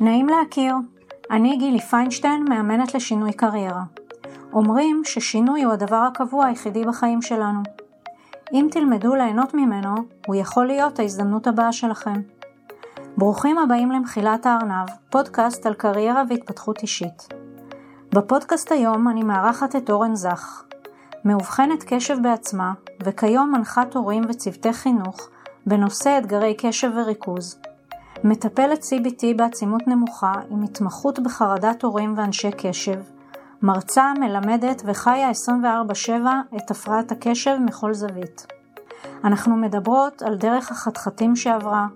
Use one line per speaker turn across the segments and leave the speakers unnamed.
נעים להכיר, אני גילי פיינשטיין, מאמנת לשינוי קריירה. אומרים ששינוי הוא הדבר הקבוע היחידי בחיים שלנו. אם תלמדו ליהנות ממנו, הוא יכול להיות ההזדמנות הבאה שלכם. ברוכים הבאים למחילת הארנב, פודקאסט על קריירה והתפתחות אישית. בפודקאסט היום אני מארחת את אורן זך, מאובחנת קשב בעצמה, וכיום מנחת הורים וצוותי חינוך בנושא אתגרי קשב וריכוז. מטפלת CBT בעצימות נמוכה עם התמחות בחרדת הורים ואנשי קשב, מרצה, מלמדת וחיה 24/7 את הפרעת הקשב מכל זווית. אנחנו מדברות על דרך החתחתים שעברה,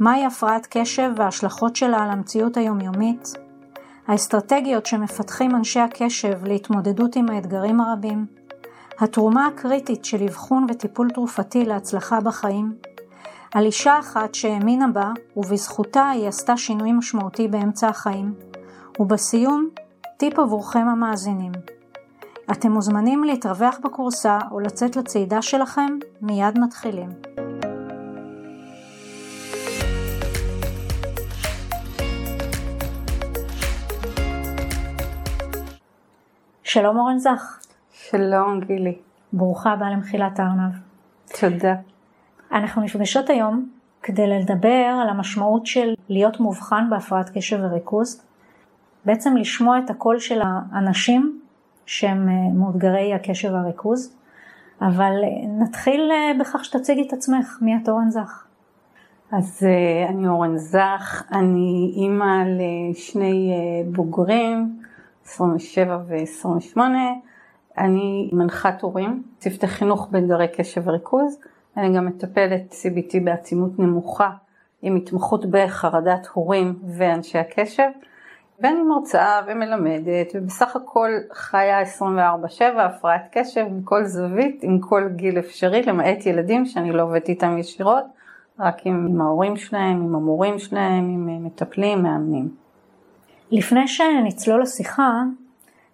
מהי הפרעת קשב וההשלכות שלה על המציאות היומיומית, האסטרטגיות שמפתחים אנשי הקשב להתמודדות עם האתגרים הרבים, התרומה הקריטית של אבחון וטיפול תרופתי להצלחה בחיים, על אישה אחת שהאמינה בה ובזכותה היא עשתה שינוי משמעותי באמצע החיים, ובסיום, טיפ עבורכם המאזינים. אתם מוזמנים להתרווח בקורסה או לצאת לצעידה שלכם, מיד מתחילים. שלום אורן זך.
שלום גילי.
ברוכה הבאה למחילת הארנב.
תודה.
אנחנו נפגשות היום כדי לדבר על המשמעות של להיות מאובחן בהפרעת קשב וריכוז, בעצם לשמוע את הקול של האנשים שהם אה, מאותגרי הקשב והריכוז, אבל אה, נתחיל אה, בכך שתציגי את עצמך, מי את אורן זך?
אז אני אורן זך, אני אימא לשני בוגרים, 27 ו-28, אני מנחת הורים, צוותי חינוך באתגרי קשב וריכוז. אני גם מטפלת CBT בעצימות נמוכה עם התמחות בחרדת הורים ואנשי הקשב ואני מרצאה ומלמדת ובסך הכל חיה 24/7 הפרעת קשב מכל זווית עם כל גיל אפשרי למעט ילדים שאני לא עובדת איתם ישירות רק עם, ההורים שלהם, עם המורים שלהם, עם מטפלים, מאמנים.
לפני שנצלול לשיחה,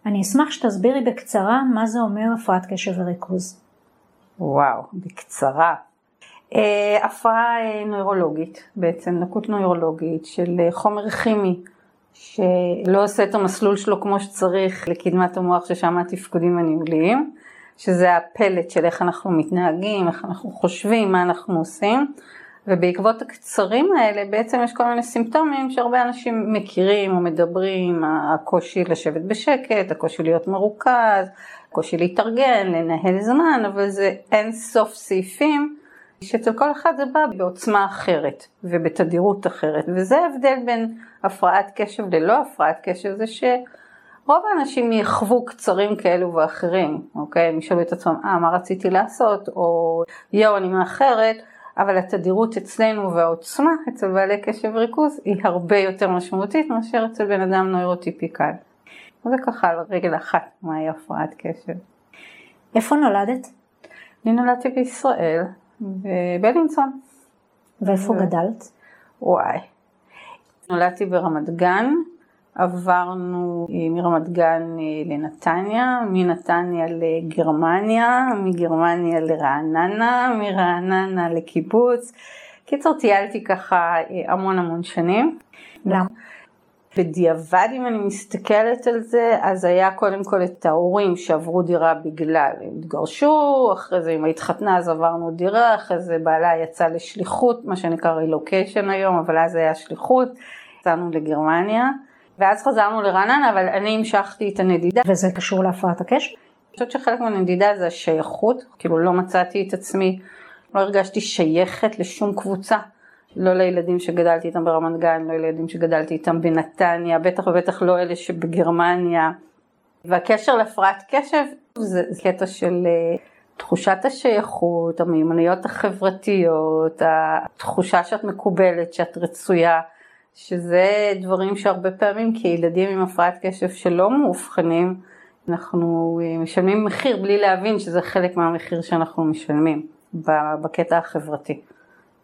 אני אשמח שתסבירי בקצרה מה זה אומר הפרעת קשב וריכוז.
וואו, בקצרה. אה, הפרעה אה, נוירולוגית, בעצם לקות נוירולוגית של אה, חומר כימי שלא עושה את המסלול שלו כמו שצריך לקדמת המוח ששם התפקודים הניהוליים, שזה הפלט של איך אנחנו מתנהגים, איך אנחנו חושבים, מה אנחנו עושים. ובעקבות הקצרים האלה בעצם יש כל מיני סימפטומים שהרבה אנשים מכירים או מדברים, הקושי לשבת בשקט, הקושי להיות מרוכז, הקושי להתארגן, לנהל זמן, אבל זה אין סוף סעיפים שאצל כל אחד זה בא בעוצמה אחרת ובתדירות אחרת, וזה ההבדל בין הפרעת קשב ללא הפרעת קשב, זה שרוב האנשים יחוו קצרים כאלו ואחרים, אוקיי? הם ישאלו את עצמם, אה, מה רציתי לעשות, או יואו, אני מאחרת. אבל התדירות אצלנו והעוצמה אצל בעלי קשב וריכוז היא הרבה יותר משמעותית מאשר אצל בן אדם נוירוטיפיקל. זה ככה על רגל אחת מהי הפרעת קשב.
איפה נולדת?
אני נולדתי בישראל, בבלינסון.
ואיפה ו... גדלת?
וואי. נולדתי ברמת גן, עברנו אה, מרמת גן אה, לנתניה, מנתניה לגרמניה, מגרמניה לרעננה, מרעננה לקיבוץ. קיצור טיילתי ככה אה, המון המון שנים.
למה?
בדיעבד אם אני מסתכלת על זה, אז היה קודם כל את ההורים שעברו דירה בגלל, הם התגרשו, אחרי זה אמא התחתנה אז עברנו דירה, אחרי זה בעלה יצא לשליחות, מה שנקרא רילוקיישן היום, אבל אז היה שליחות, יצאנו לגרמניה. ואז חזרנו לרעננה, אבל אני המשכתי את הנדידה.
וזה קשור להפרעת הקשב?
אני חושבת שחלק מהנדידה זה השייכות, כאילו לא מצאתי את עצמי, לא הרגשתי שייכת לשום קבוצה. לא לילדים שגדלתי איתם ברמת גן, לא לילדים שגדלתי איתם בנתניה, בטח ובטח לא אלה שבגרמניה. והקשר להפרעת קשב זה, קטע של uh, תחושת השייכות, המיומנויות החברתיות, התחושה שאת מקובלת, שאת רצויה. שזה דברים שהרבה פעמים כילדים עם הפרעת קשב שלא מאובחנים, אנחנו אה, משלמים מחיר בלי להבין שזה חלק מהמחיר שאנחנו משלמים בקטע החברתי.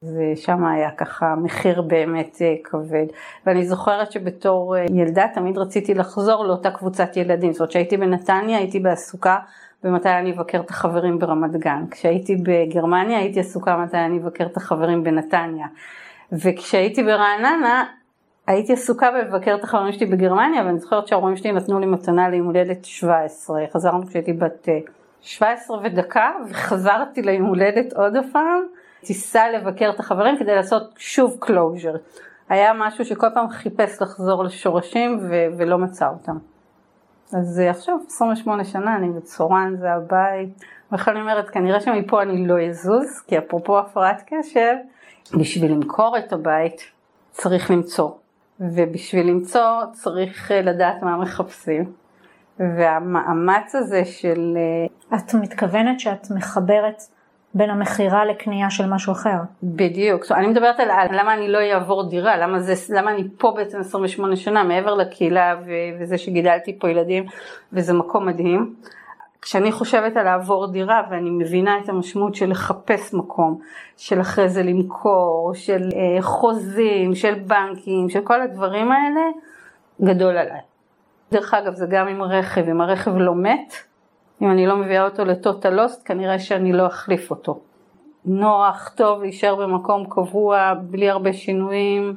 ושם היה ככה מחיר באמת אה, כבד. ואני זוכרת שבתור אה, ילדה תמיד רציתי לחזור לאותה קבוצת ילדים. זאת אומרת שהייתי בנתניה הייתי בעסוקה במתי אני אבקר את החברים ברמת גן. כשהייתי בגרמניה הייתי עסוקה מתי אני אבקר את החברים בנתניה. וכשהייתי ברעננה הייתי עסוקה בלבקר את החברים שלי בגרמניה ואני זוכרת שההורים שלי נתנו לי מתנה ליום הולדת 17, חזרנו כשהייתי בת 17 אה, ודקה וחזרתי ליום הולדת עוד פעם, טיסה לבקר את החברים כדי לעשות שוב closure. היה משהו שכל פעם חיפש לחזור לשורשים ו- ולא מצא אותם. אז אה, עכשיו 28 שנה אני בצורן זה הבית, בכלל אני אומרת כנראה שמפה אני לא אזוז כי אפרופו הפרעת קשב בשביל למכור את הבית צריך למצוא ובשביל למצוא צריך אה, לדעת מה מחפשים והמאמץ הזה של...
אה, את מתכוונת שאת מחברת בין המכירה לקנייה של משהו אחר.
בדיוק, so, אני מדברת על למה אני לא אעבור דירה, למה, זה, למה אני פה בעצם 28 שנה מעבר לקהילה ו- וזה שגידלתי פה ילדים וזה מקום מדהים. כשאני חושבת על לעבור דירה ואני מבינה את המשמעות של לחפש מקום, של אחרי זה למכור, של אה, חוזים, של בנקים, של כל הדברים האלה, גדול עליי. דרך אגב זה גם עם רכב, אם הרכב לא מת, אם אני לא מביאה אותו לטוטל לוסט כנראה שאני לא אחליף אותו. נוח, טוב, להישאר במקום קבוע, בלי הרבה שינויים.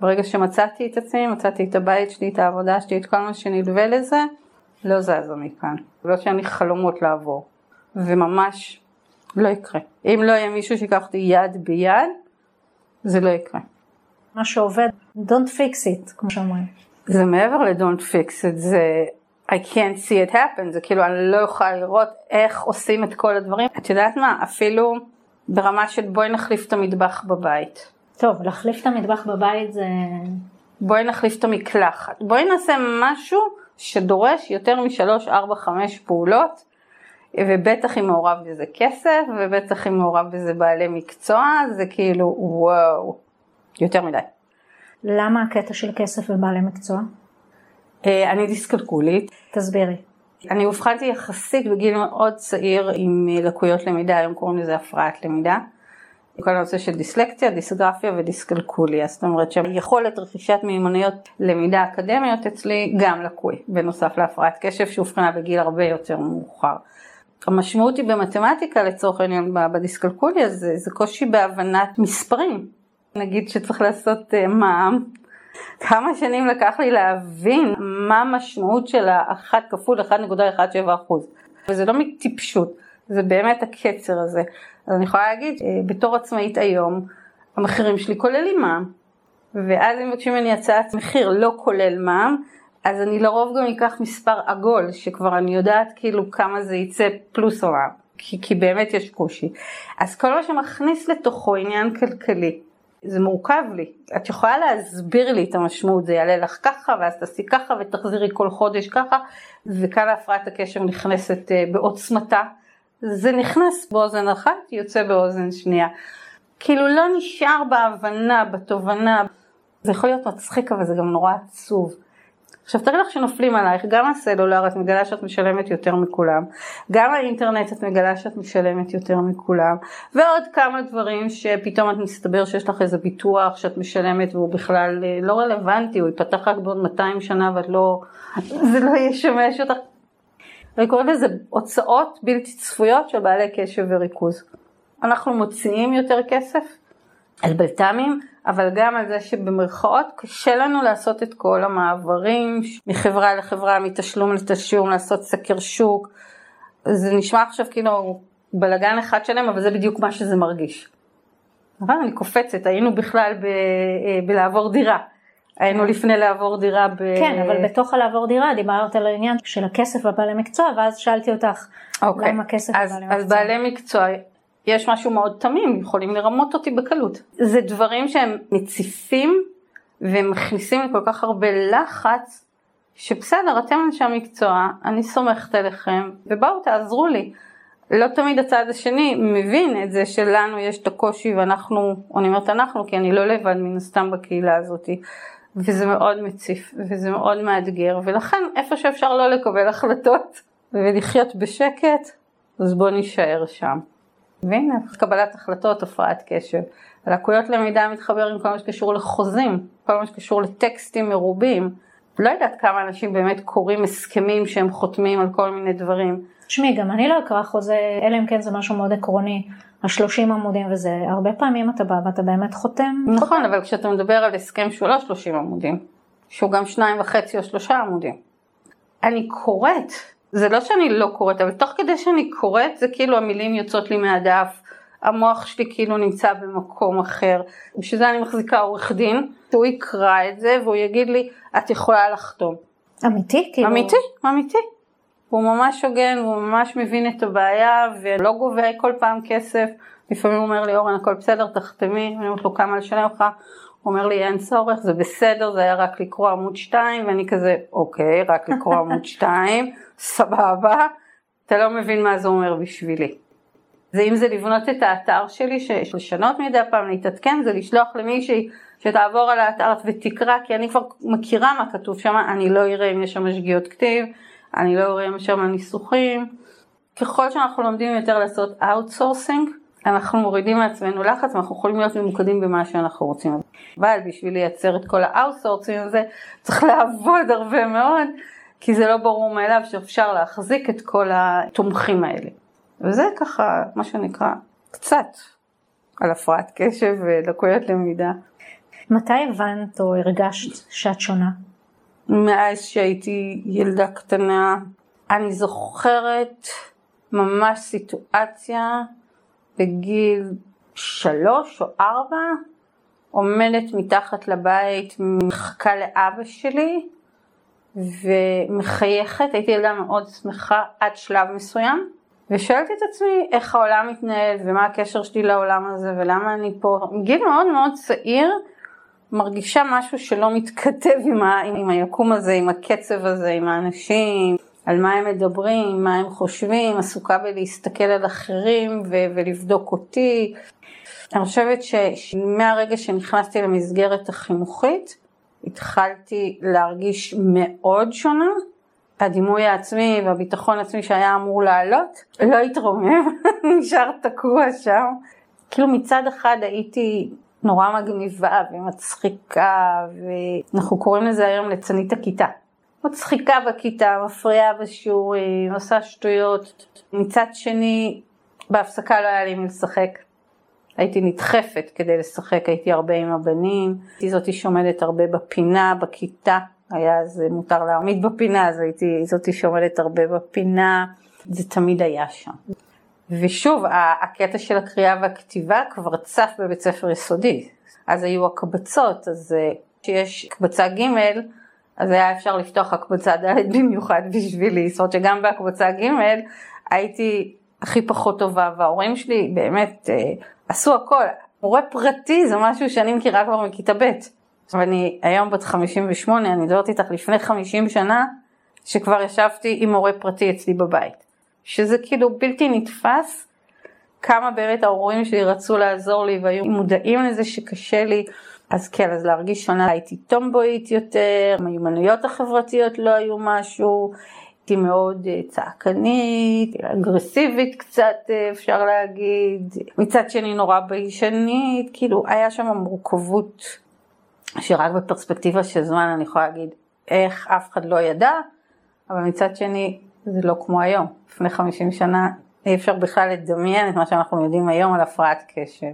ברגע שמצאתי את עצמי, מצאתי את הבית שלי, את העבודה שלי, את כל מה שנלווה לזה, לא זזה מכאן. לא שאני חלומות לעבור. וממש לא יקרה. אם לא יהיה מישהו שיקח אותי יד ביד, זה לא יקרה.
מה שעובד, don't fix it, כמו שאומרים.
זה מעבר ל-don't fix it, זה I can't see it happen, זה כאילו אני לא יכולה לראות איך עושים את כל הדברים. את יודעת מה, אפילו ברמה של בואי נחליף את המטבח בבית.
טוב, להחליף את המטבח בבית זה...
בואי נחליף את המקלחת. בואי נעשה משהו שדורש יותר משלוש, ארבע, חמש פעולות, ובטח אם מעורב בזה כסף, ובטח אם מעורב בזה בעלי מקצוע, זה כאילו וואו, יותר מדי.
למה הקטע של כסף ובעלי מקצוע?
אה, אני דיסקלקולית.
תסבירי.
אני אובחנתי יחסית בגיל מאוד צעיר עם אה, לקויות למידה, היום קוראים לזה הפרעת למידה. כל הנושא של דיסלקציה, דיסגרפיה ודיסקלקוליה, זאת אומרת שיכולת רכישת מיומנויות למידה אקדמיות אצלי גם לקוי, בנוסף להפרעת קשב שאובחנה בגיל הרבה יותר מאוחר. המשמעות היא במתמטיקה לצורך העניין בדיסקלקוליה זה, זה קושי בהבנת מספרים. נגיד שצריך לעשות uh, מע"מ, כמה שנים לקח לי להבין מה המשמעות של ה-1 כפול 1.17 וזה לא מטיפשות, זה באמת הקצר הזה. אז אני יכולה להגיד, אה, בתור עצמאית היום, המחירים שלי כוללים מע"מ. ואז אם מבקשים ממני הצעת מחיר לא כולל מע"מ, אז אני לרוב גם אקח מספר עגול, שכבר אני יודעת כאילו כמה זה יצא פלוס מע"מ, כי, כי באמת יש קושי. אז כל מה שמכניס לתוכו עניין כלכלי, זה מורכב לי. את יכולה להסביר לי את המשמעות, זה יעלה לך ככה, ואז תעשי ככה, ותחזירי כל חודש ככה, וכאן הפרעת הקשר נכנסת אה, בעוצמתה. זה נכנס באוזן אחת, יוצא באוזן שנייה. כאילו לא נשאר בהבנה, בתובנה. זה יכול להיות מצחיק אבל זה גם נורא עצוב. עכשיו תראי לך שנופלים עלייך, גם הסלולר את מגלה שאת משלמת יותר מכולם, גם האינטרנט את מגלה שאת משלמת יותר מכולם, ועוד כמה דברים שפתאום את מסתבר שיש לך איזה ביטוח שאת משלמת והוא בכלל אה, לא רלוונטי, הוא ייפתח רק בעוד 200 שנה ואת לא, זה לא ישמש אותך. אני קוראת לזה הוצאות בלתי צפויות של בעלי קשב וריכוז. אנחנו מוציאים יותר כסף על בלת"מים, אבל גם על זה שבמרכאות קשה לנו לעשות את כל המעברים מחברה לחברה, מתשלום לתשלום, לעשות סקר שוק. זה נשמע עכשיו כאילו בלאגן אחד שלם, אבל זה בדיוק מה שזה מרגיש. אבל אני קופצת, היינו בכלל ב, אה, בלעבור דירה. היינו לפני לעבור דירה ב...
כן, אבל בתוך הלעבור דירה דיברת על העניין של הכסף ובעלי מקצוע, ואז שאלתי אותך
אוקיי.
למה כסף
אז,
ובעלי מקצוע.
אז בעלי מקצוע, יש משהו מאוד תמים, יכולים לרמות אותי בקלות. זה דברים שהם מציפים ומכניסים לי כל כך הרבה לחץ, שבסדר, אתם אנשי המקצוע, אני סומכת עליכם, ובואו תעזרו לי. לא תמיד הצד השני מבין את זה שלנו יש את הקושי ואנחנו, אני אומרת אנחנו כי אני לא לבד מן הסתם בקהילה הזאתי. וזה מאוד מציף וזה מאוד מאתגר ולכן איפה שאפשר לא לקבל החלטות ולחיות בשקט אז בוא נישאר שם. והנה קבלת החלטות, הפרעת קשב. לקויות למידה מתחבר עם כל מה שקשור לחוזים, כל מה שקשור לטקסטים מרובים. לא יודעת כמה אנשים באמת קוראים הסכמים שהם חותמים על כל מיני דברים.
תשמעי, גם אני לא אקרא חוזה, אלא אם כן זה משהו מאוד עקרוני, השלושים עמודים וזה, הרבה פעמים אתה בא ואתה באמת חותם.
נכון,
חותם.
אבל כשאתה מדבר על הסכם שהוא לא 30 עמודים, שהוא גם שניים וחצי או שלושה עמודים. אני קוראת, זה לא שאני לא קוראת, אבל תוך כדי שאני קוראת זה כאילו המילים יוצאות לי מהדף, המוח שלי כאילו נמצא במקום אחר. בשביל זה אני מחזיקה עורך דין, הוא יקרא את זה והוא יגיד לי, את יכולה לחתום.
אמיתי? כאילו...
אמיתי, אמיתי. הוא ממש הוגן, הוא ממש מבין את הבעיה ולא גובה כל פעם כסף. לפעמים הוא אומר לי, אורן, הכל בסדר, תחתמי, אני אומרת לו כמה לשלם לך. הוא אומר לי, אין צורך, זה בסדר, זה היה רק לקרוא עמוד 2, ואני כזה, אוקיי, רק לקרוא עמוד 2, סבבה. אתה לא מבין מה זה אומר בשבילי. זה אם זה לבנות את האתר שלי, לשנות מדי פעם, להתעדכן, זה לשלוח למישהי שתעבור על האתר ותקרא, כי אני כבר מכירה מה כתוב שם, אני לא אראה אם יש שם שגיאות כתיב, אני לא אראה אם יש שם ניסוחים. ככל שאנחנו לומדים יותר לעשות outsourcing, אנחנו מורידים מעצמנו לחץ ואנחנו יכולים להיות ממוקדים במה שאנחנו רוצים. אבל בשביל לייצר את כל ה outsourcing הזה צריך לעבוד הרבה מאוד, כי זה לא ברור מאליו שאפשר להחזיק את כל התומכים האלה. וזה ככה מה שנקרא קצת על הפרעת קשב ולקויות למידה.
מתי הבנת או הרגשת שאת שונה?
מאז שהייתי ילדה קטנה, אני זוכרת ממש סיטואציה בגיל שלוש או ארבע, עומדת מתחת לבית, מחכה לאבא שלי ומחייכת, הייתי ילדה מאוד שמחה עד שלב מסוים, ושואלת את עצמי איך העולם מתנהל ומה הקשר שלי לעולם הזה ולמה אני פה, מגיל מאוד מאוד צעיר, מרגישה משהו שלא מתכתב עם, ה, עם היקום הזה, עם הקצב הזה, עם האנשים, על מה הם מדברים, מה הם חושבים, עסוקה בלהסתכל על אחרים ו- ולבדוק אותי. אני חושבת שמהרגע שנכנסתי למסגרת החינוכית, התחלתי להרגיש מאוד שונה. הדימוי העצמי והביטחון העצמי שהיה אמור לעלות, לא התרומם, נשאר תקוע שם. כאילו מצד אחד הייתי נורא מגניבה ומצחיקה, ואנחנו קוראים לזה היום ליצנית הכיתה. מצחיקה בכיתה, מפריעה בשיעורים, עושה שטויות. מצד שני, בהפסקה לא היה לי מי לשחק. הייתי נדחפת כדי לשחק, הייתי הרבה עם הבנים, הייתי זאתי שעומדת הרבה בפינה, בכיתה, היה אז מותר להעמיד בפינה, אז הייתי זאתי שעומדת הרבה בפינה, זה תמיד היה שם. ושוב, הקטע של הקריאה והכתיבה כבר צף בבית ספר יסודי. אז היו הקבצות, אז כשיש הקבצה ג' אז היה אפשר לפתוח הקבצה ד' במיוחד בשבילי, זאת אומרת שגם בהקבצה ג' הייתי הכי פחות טובה, וההורים שלי באמת אה, עשו הכל. מורה פרטי זה משהו שאני מכירה כבר מכיתה ב'. עכשיו אני היום בת 58, אני מדברת איתך לפני 50 שנה, שכבר ישבתי עם מורה פרטי אצלי בבית. שזה כאילו בלתי נתפס כמה באמת ההורים שלי רצו לעזור לי והיו מודעים לזה שקשה לי. אז כן, אז להרגיש שונה הייתי טומבואית יותר, המיומנויות החברתיות לא היו משהו, הייתי מאוד צעקנית, אגרסיבית קצת אפשר להגיד, מצד שני נורא ביישנית, כאילו היה שם מורכבות שרק בפרספקטיבה של זמן אני יכולה להגיד איך אף אחד לא ידע, אבל מצד שני זה לא כמו היום, לפני 50 שנה אי אפשר בכלל לדמיין את מה שאנחנו יודעים היום על הפרעת קשב.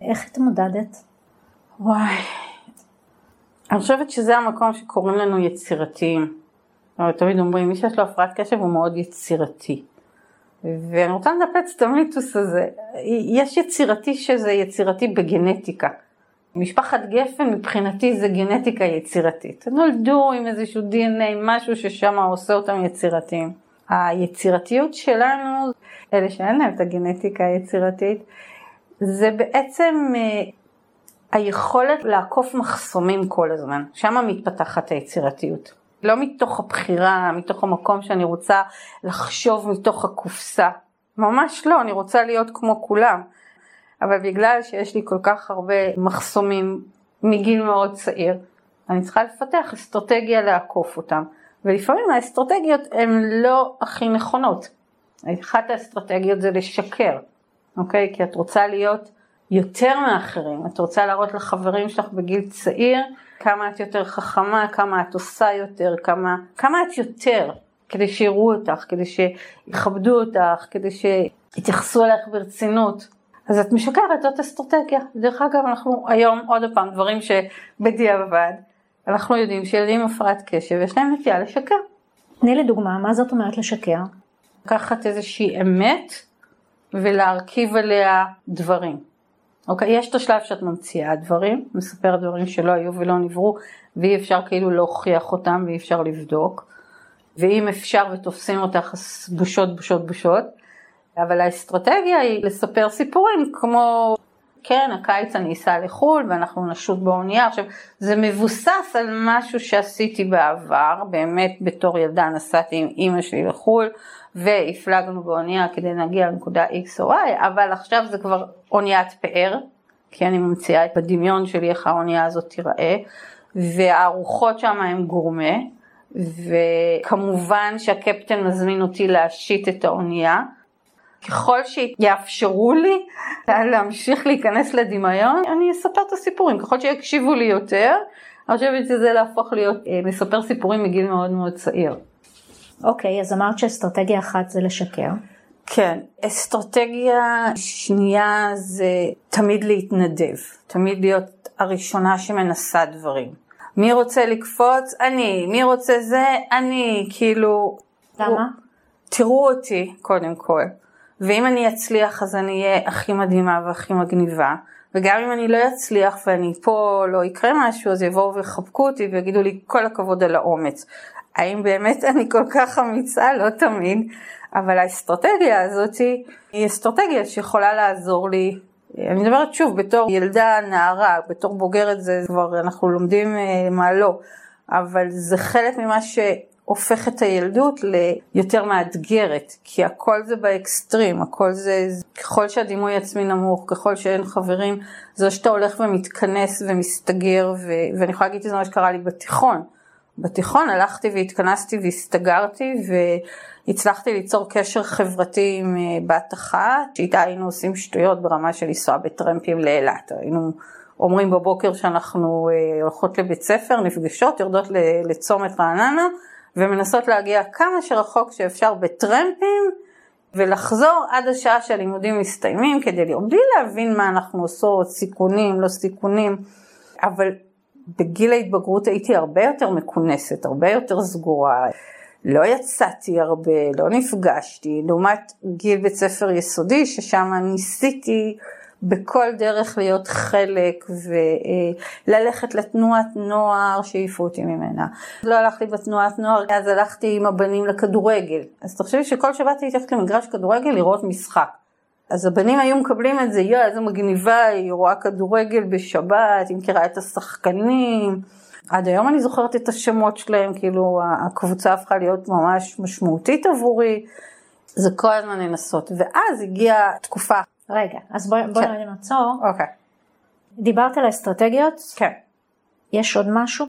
איך התמודדת?
וואי, אני חושבת שזה המקום שקוראים לנו יצירתיים. אבל תמיד אומרים, מי שיש לו הפרעת קשב הוא מאוד יצירתי. ואני רוצה לנפץ את המיתוס הזה. יש יצירתי שזה יצירתי בגנטיקה. משפחת גפן מבחינתי זה גנטיקה יצירתית. נולדו עם איזשהו DNA, משהו ששם עושה אותם יצירתיים. היצירתיות שלנו, אלה שאין להם את הגנטיקה היצירתית, זה בעצם היכולת לעקוף מחסומים כל הזמן, שם מתפתחת היצירתיות. לא מתוך הבחירה, מתוך המקום שאני רוצה לחשוב מתוך הקופסה. ממש לא, אני רוצה להיות כמו כולם. אבל בגלל שיש לי כל כך הרבה מחסומים מגיל מאוד צעיר, אני צריכה לפתח אסטרטגיה לעקוף אותם. ולפעמים האסטרטגיות הן לא הכי נכונות. אחת האסטרטגיות זה לשקר, אוקיי? כי את רוצה להיות יותר מאחרים, את רוצה להראות לחברים שלך בגיל צעיר כמה את יותר חכמה, כמה את עושה יותר, כמה, כמה את יותר, כדי שיראו אותך, כדי שיכבדו אותך, כדי שיתייחסו אליך ברצינות. אז את משקרת, זאת אסטרטגיה. דרך אגב, אנחנו היום, עוד פעם, דברים שבדיעבד, אנחנו יודעים שילדים עם הפרעת קשב, יש להם נטייה לשקר.
תני לי דוגמה, מה זאת אומרת לשקר?
לקחת איזושהי אמת ולהרכיב עליה דברים. אוקיי, יש את השלב שאת ממציאה דברים, מספרת דברים שלא היו ולא נבראו, ואי אפשר כאילו להוכיח אותם ואי אפשר לבדוק, ואם אפשר ותופסים אותך אז בושות בושות בושות, אבל האסטרטגיה היא לספר סיפורים כמו כן, הקיץ אני אסע לחו"ל ואנחנו נשוט באונייה. עכשיו, זה מבוסס על משהו שעשיתי בעבר, באמת בתור ילדה נסעתי עם אימא שלי לחו"ל והפלגנו באונייה כדי להגיע לנקודה X או Y, אבל עכשיו זה כבר אוניית פאר, כי אני ממציאה את הדמיון שלי איך האונייה הזאת תיראה, והארוחות שם הן גורמה, וכמובן שהקפטן מזמין אותי להשיט את האונייה. ככל שיאפשרו לי להמשיך להיכנס לדמיון, אני אספר את הסיפורים, ככל שיקשיבו לי יותר, אני חושבת שזה להפוך להיות אה, מספר סיפורים מגיל מאוד מאוד צעיר.
אוקיי, אז אמרת שאסטרטגיה אחת זה לשקר.
כן, אסטרטגיה שנייה זה תמיד להתנדב, תמיד להיות הראשונה שמנסה דברים. מי רוצה לקפוץ? אני. מי רוצה זה? אני. כאילו...
למה? הוא...
תראו אותי, קודם כל. ואם אני אצליח אז אני אהיה הכי מדהימה והכי מגניבה, וגם אם אני לא אצליח ואני פה לא יקרה משהו אז יבואו ויחבקו אותי ויגידו לי כל הכבוד על האומץ. האם באמת אני כל כך אמיצה? לא תמיד, אבל האסטרטגיה הזאת היא אסטרטגיה שיכולה לעזור לי. אני מדברת שוב בתור ילדה, נערה, בתור בוגרת זה כבר אנחנו לומדים אה, מה לא, אבל זה חלק ממה ש... הופך את הילדות ליותר מאתגרת, כי הכל זה באקסטרים, הכל זה, ככל שהדימוי עצמי נמוך, ככל שאין חברים, זה שאתה הולך ומתכנס ומסתגר, ו, ואני יכולה להגיד שזה מה שקרה לי בתיכון. בתיכון הלכתי והתכנסתי והסתגרתי והצלחתי ליצור קשר חברתי עם אה, בת אחת, שאיתה היינו עושים שטויות ברמה של לנסוע בטרמפים לאילת. היינו אומרים בבוקר שאנחנו אה, הולכות לבית ספר, נפגשות, יורדות לצומת רעננה, ומנסות להגיע כמה שרחוק שאפשר בטרמפים ולחזור עד השעה שהלימודים מסתיימים כדי לראות, בלי להבין מה אנחנו עושות, סיכונים, לא סיכונים, אבל בגיל ההתבגרות הייתי הרבה יותר מכונסת, הרבה יותר סגורה, לא יצאתי הרבה, לא נפגשתי, לעומת גיל בית ספר יסודי ששם ניסיתי בכל דרך להיות חלק וללכת לתנועת נוער שהעיפו אותי ממנה. לא הלכתי בתנועת נוער, אז הלכתי עם הבנים לכדורגל. אז תחשבי שכל שבת הייתי הולכת למגרש כדורגל לראות משחק. אז הבנים היו מקבלים את זה, יואו, איזה מגניבה, היא רואה כדורגל בשבת, היא מכירה את השחקנים. עד היום אני זוכרת את השמות שלהם, כאילו הקבוצה הפכה להיות ממש משמעותית עבורי. זה כל הזמן לנסות. ואז הגיעה תקופה
רגע, אז בואי בוא כן. נעצור.
אוקיי.
דיברת על האסטרטגיות?
כן.
יש עוד משהו?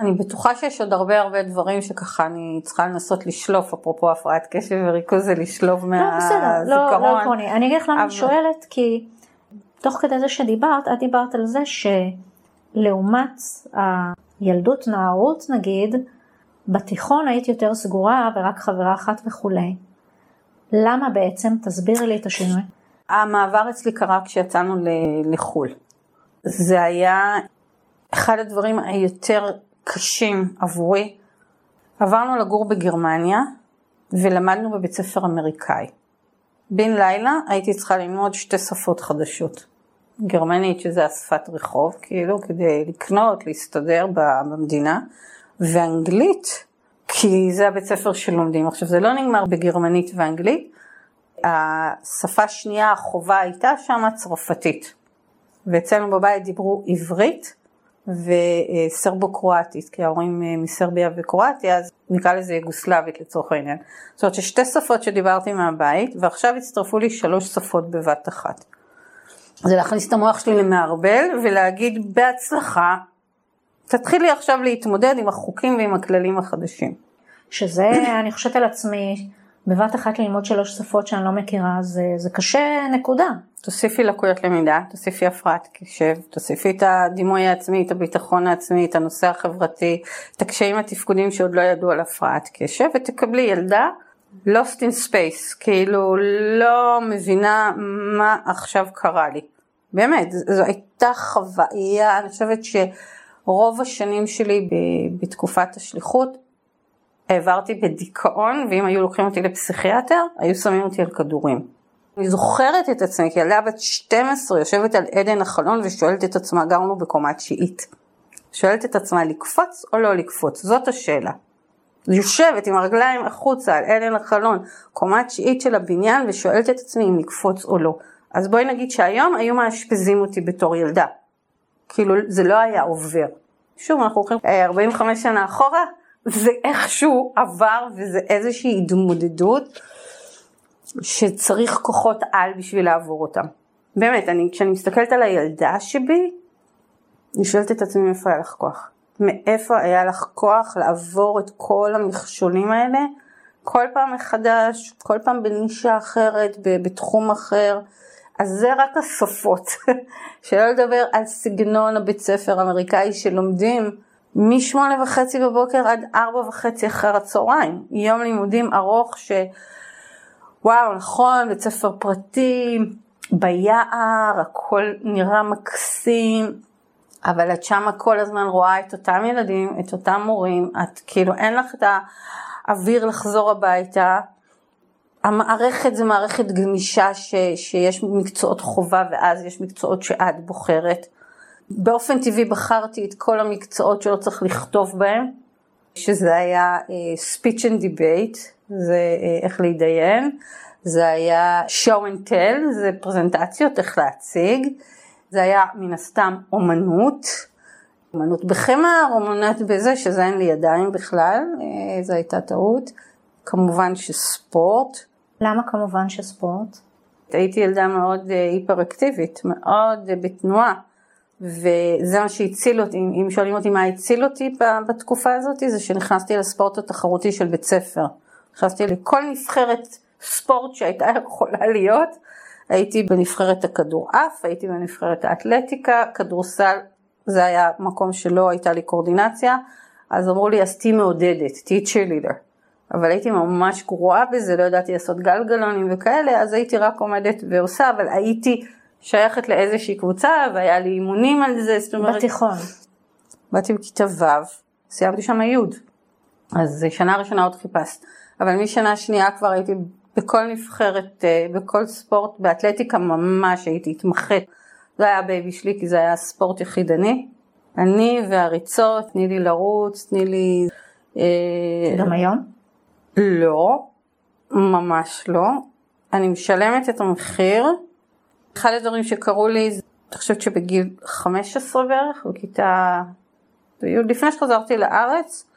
אני בטוחה שיש עוד הרבה הרבה דברים שככה אני צריכה לנסות לשלוף, אפרופו הפרעת קשב וריכוז זה לשלוף מהזיכרון.
לא, בסדר, לא, לא עקרוני. אני אגיד לך למה אני שואלת, כי תוך כדי זה שדיברת, את דיברת על זה שלעומת הילדות נערות נגיד, בתיכון היית יותר סגורה ורק חברה אחת וכולי. למה בעצם? תסבירי לי את השינוי.
המעבר אצלי קרה כשיצאנו לחו"ל. זה היה אחד הדברים היותר קשים עבורי. עברנו לגור בגרמניה ולמדנו בבית ספר אמריקאי. בן לילה הייתי צריכה ללמוד שתי שפות חדשות. גרמנית שזה השפת רחוב, כאילו, כדי לקנות, להסתדר במדינה, ואנגלית, כי זה הבית ספר שלומדים. עכשיו זה לא נגמר בגרמנית ואנגלית, השפה שנייה החובה הייתה שם צרפתית. ואצלנו בבית דיברו עברית וסרבו קרואטית, כי ההורים אה, מסרביה וקרואטיה, אז נקרא לזה יוגוסלבית לצורך העניין. זאת אומרת ששתי שפות שדיברתי מהבית, ועכשיו הצטרפו לי שלוש שפות בבת אחת. זה להכניס את המוח שלי למערבל ולהגיד בהצלחה, תתחילי עכשיו להתמודד עם החוקים ועם הכללים החדשים.
שזה, אני חושבת על עצמי, בבת אחת ללמוד שלוש שפות שאני לא מכירה, זה, זה קשה, נקודה.
תוסיפי לקויות למידה, תוסיפי הפרעת קשב, תוסיפי את הדימוי העצמי, את הביטחון העצמי, את הנושא החברתי, את הקשיים התפקודיים שעוד לא ידעו על הפרעת קשב, ותקבלי ילדה lost in space, כאילו לא מבינה מה עכשיו קרה לי. באמת, זו הייתה חוויה, אני חושבת שרוב השנים שלי בתקופת השליחות העברתי בדיכאון, ואם היו לוקחים אותי לפסיכיאטר, היו שמים אותי על כדורים. אני זוכרת את עצמי כילדה בת 12 יושבת על עדן החלון ושואלת את עצמה, גרנו בקומה תשיעית. שואלת את עצמה לקפוץ או לא לקפוץ, זאת השאלה. יושבת עם הרגליים החוצה על עדן החלון, קומה תשיעית של הבניין ושואלת את עצמי אם לקפוץ או לא. אז בואי נגיד שהיום היו מאשפזים אותי בתור ילדה. כאילו זה לא היה עובר. שוב אנחנו הולכים 45 שנה אחורה, זה איכשהו עבר וזה איזושהי התמודדות שצריך כוחות על בשביל לעבור אותם. באמת, אני, כשאני מסתכלת על הילדה שבי, אני שואלת את עצמי מאיפה היה לך כוח. מאיפה היה לך כוח לעבור את כל המכשולים האלה כל פעם מחדש, כל פעם בנישה אחרת, בתחום אחר. אז זה רק השפות, שלא לדבר על סגנון הבית ספר האמריקאי שלומדים משמונה וחצי בבוקר עד ארבע וחצי אחר הצהריים, יום לימודים ארוך ש... וואו נכון, בית ספר פרטי, ביער, הכל נראה מקסים, אבל את שמה כל הזמן רואה את אותם ילדים, את אותם מורים, את כאילו אין לך את האוויר לחזור הביתה. המערכת זה מערכת גמישה ש, שיש מקצועות חובה ואז יש מקצועות שאת בוחרת. באופן טבעי בחרתי את כל המקצועות שלא צריך לכתוב בהם, שזה היה uh, speech and debate, זה uh, איך להתדיין, זה היה show and tell, זה פרזנטציות, איך להציג, זה היה מן הסתם אומנות, אומנות בחמר, אומנות בזה, שזה אין לי ידיים בכלל, uh, זו הייתה טעות, כמובן שספורט.
למה כמובן שספורט?
הייתי ילדה מאוד היפראקטיבית, מאוד בתנועה. וזה מה שהציל אותי, אם שואלים אותי מה הציל אותי בתקופה הזאת, זה שנכנסתי לספורט התחרותי של בית ספר. נכנסתי לכל נבחרת ספורט שהייתה יכולה להיות, הייתי בנבחרת הכדורעף, הייתי בנבחרת האתלטיקה, כדורסל, זה היה מקום שלא הייתה לי קואורדינציה, אז אמרו לי אז תהיי מעודדת, תהיי cheerleader. אבל הייתי ממש גרועה בזה, לא ידעתי לעשות גלגלונים וכאלה, אז הייתי רק עומדת ועושה, אבל הייתי שייכת לאיזושהי קבוצה והיה לי אימונים על זה, זאת אומרת...
בתיכון.
באתי בכיתה ו', סיימתי שם י', אז שנה ראשונה עוד חיפשת, אבל משנה שנייה כבר הייתי בכל נבחרת, אה, בכל ספורט, באתלטיקה ממש הייתי התמחית. זה היה baby שלי כי זה היה ספורט יחידני. אני והריצות, תני לי לרוץ, תני לי...
אה, גם היום?
לא, ממש לא. אני משלמת את המחיר. אחד הדברים שקרו לי, אני חושבת שבגיל 15 בערך, בכיתה, לפני שחזרתי לארץ,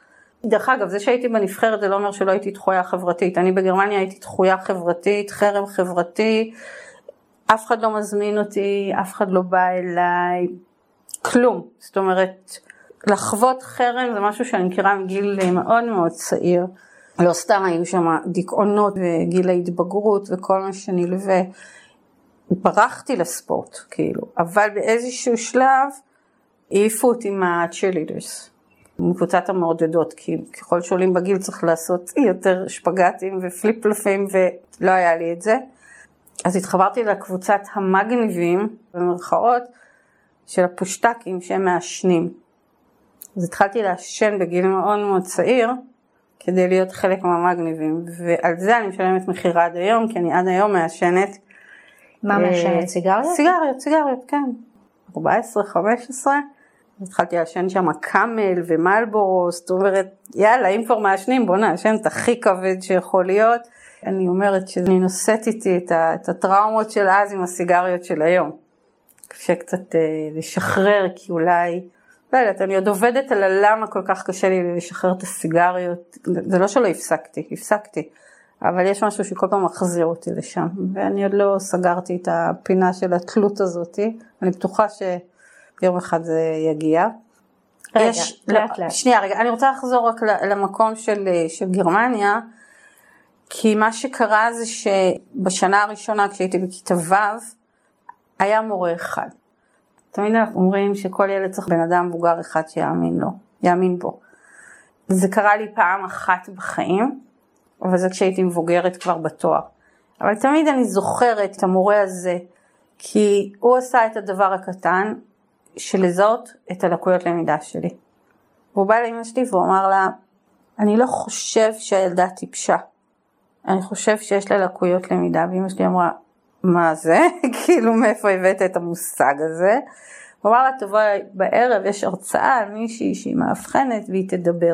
דרך אגב, זה שהייתי בנבחרת זה לא אומר שלא הייתי דחויה חברתית. אני בגרמניה הייתי דחויה חברתית, חרם חברתי, אף אחד לא מזמין אותי, אף אחד לא בא אליי, כלום. זאת אומרת, לחוות חרם זה משהו שאני מכירה מגיל מאוד מאוד צעיר. לא סתם היו שם דיכאונות וגיל ההתבגרות וכל מה שנלווה. ברחתי לספורט, כאילו, אבל באיזשהו שלב העיפו אותי מה-cheerleaders, מקבוצת המעודדות, כי ככל שעולים בגיל צריך לעשות יותר שפגטים ופליפ פלפים ולא היה לי את זה. אז התחברתי לקבוצת המגניבים, במרכאות, של הפושטקים שהם מעשנים. אז התחלתי לעשן בגיל מאוד מאוד צעיר, כדי להיות חלק מהמגניבים, ועל זה אני משלמת מחיר עד היום, כי אני עד היום מעשנת
מה מעשנת? סיגריות?
סיגריות, סיגריות, כן. 14, 15. התחלתי לעשן שם קאמל ומלבורו, זאת אומרת, יאללה, אם כבר מעשנים, בוא נעשן את הכי כבד שיכול להיות. אני אומרת שאני נושאת איתי את, את הטראומות של אז עם הסיגריות של היום. קשה קצת אה, לשחרר, כי אולי, לא יודעת, אני עוד עובדת על הלמה כל כך קשה לי לשחרר את הסיגריות. זה לא שלא הפסקתי, הפסקתי. אבל יש משהו שכל פעם מחזיר אותי לשם, ואני עוד לא סגרתי את הפינה של התלות הזאתי, אני בטוחה שיום אחד זה יגיע.
רגע, יש, לאט לא, לאט.
שנייה רגע, אני רוצה לחזור רק למקום של, של גרמניה, כי מה שקרה זה שבשנה הראשונה כשהייתי בכיתה ו' היה מורה אחד. תמיד אנחנו אומרים שכל ילד צריך בן אדם מבוגר אחד שיאמין לו, יאמין בו. זה קרה לי פעם אחת בחיים, אבל זה כשהייתי מבוגרת כבר בתואר. אבל תמיד אני זוכרת את המורה הזה, כי הוא עשה את הדבר הקטן של לזהות את הלקויות למידה שלי. והוא בא לאמא שלי והוא אמר לה, אני לא חושב שהילדה טיפשה, אני חושב שיש לה לקויות למידה, ואמא שלי אמרה, מה זה? כאילו מאיפה הבאת את המושג הזה? הוא אמר לה, תבוא בערב, יש הרצאה על מישהי שהיא מאבחנת והיא תדבר.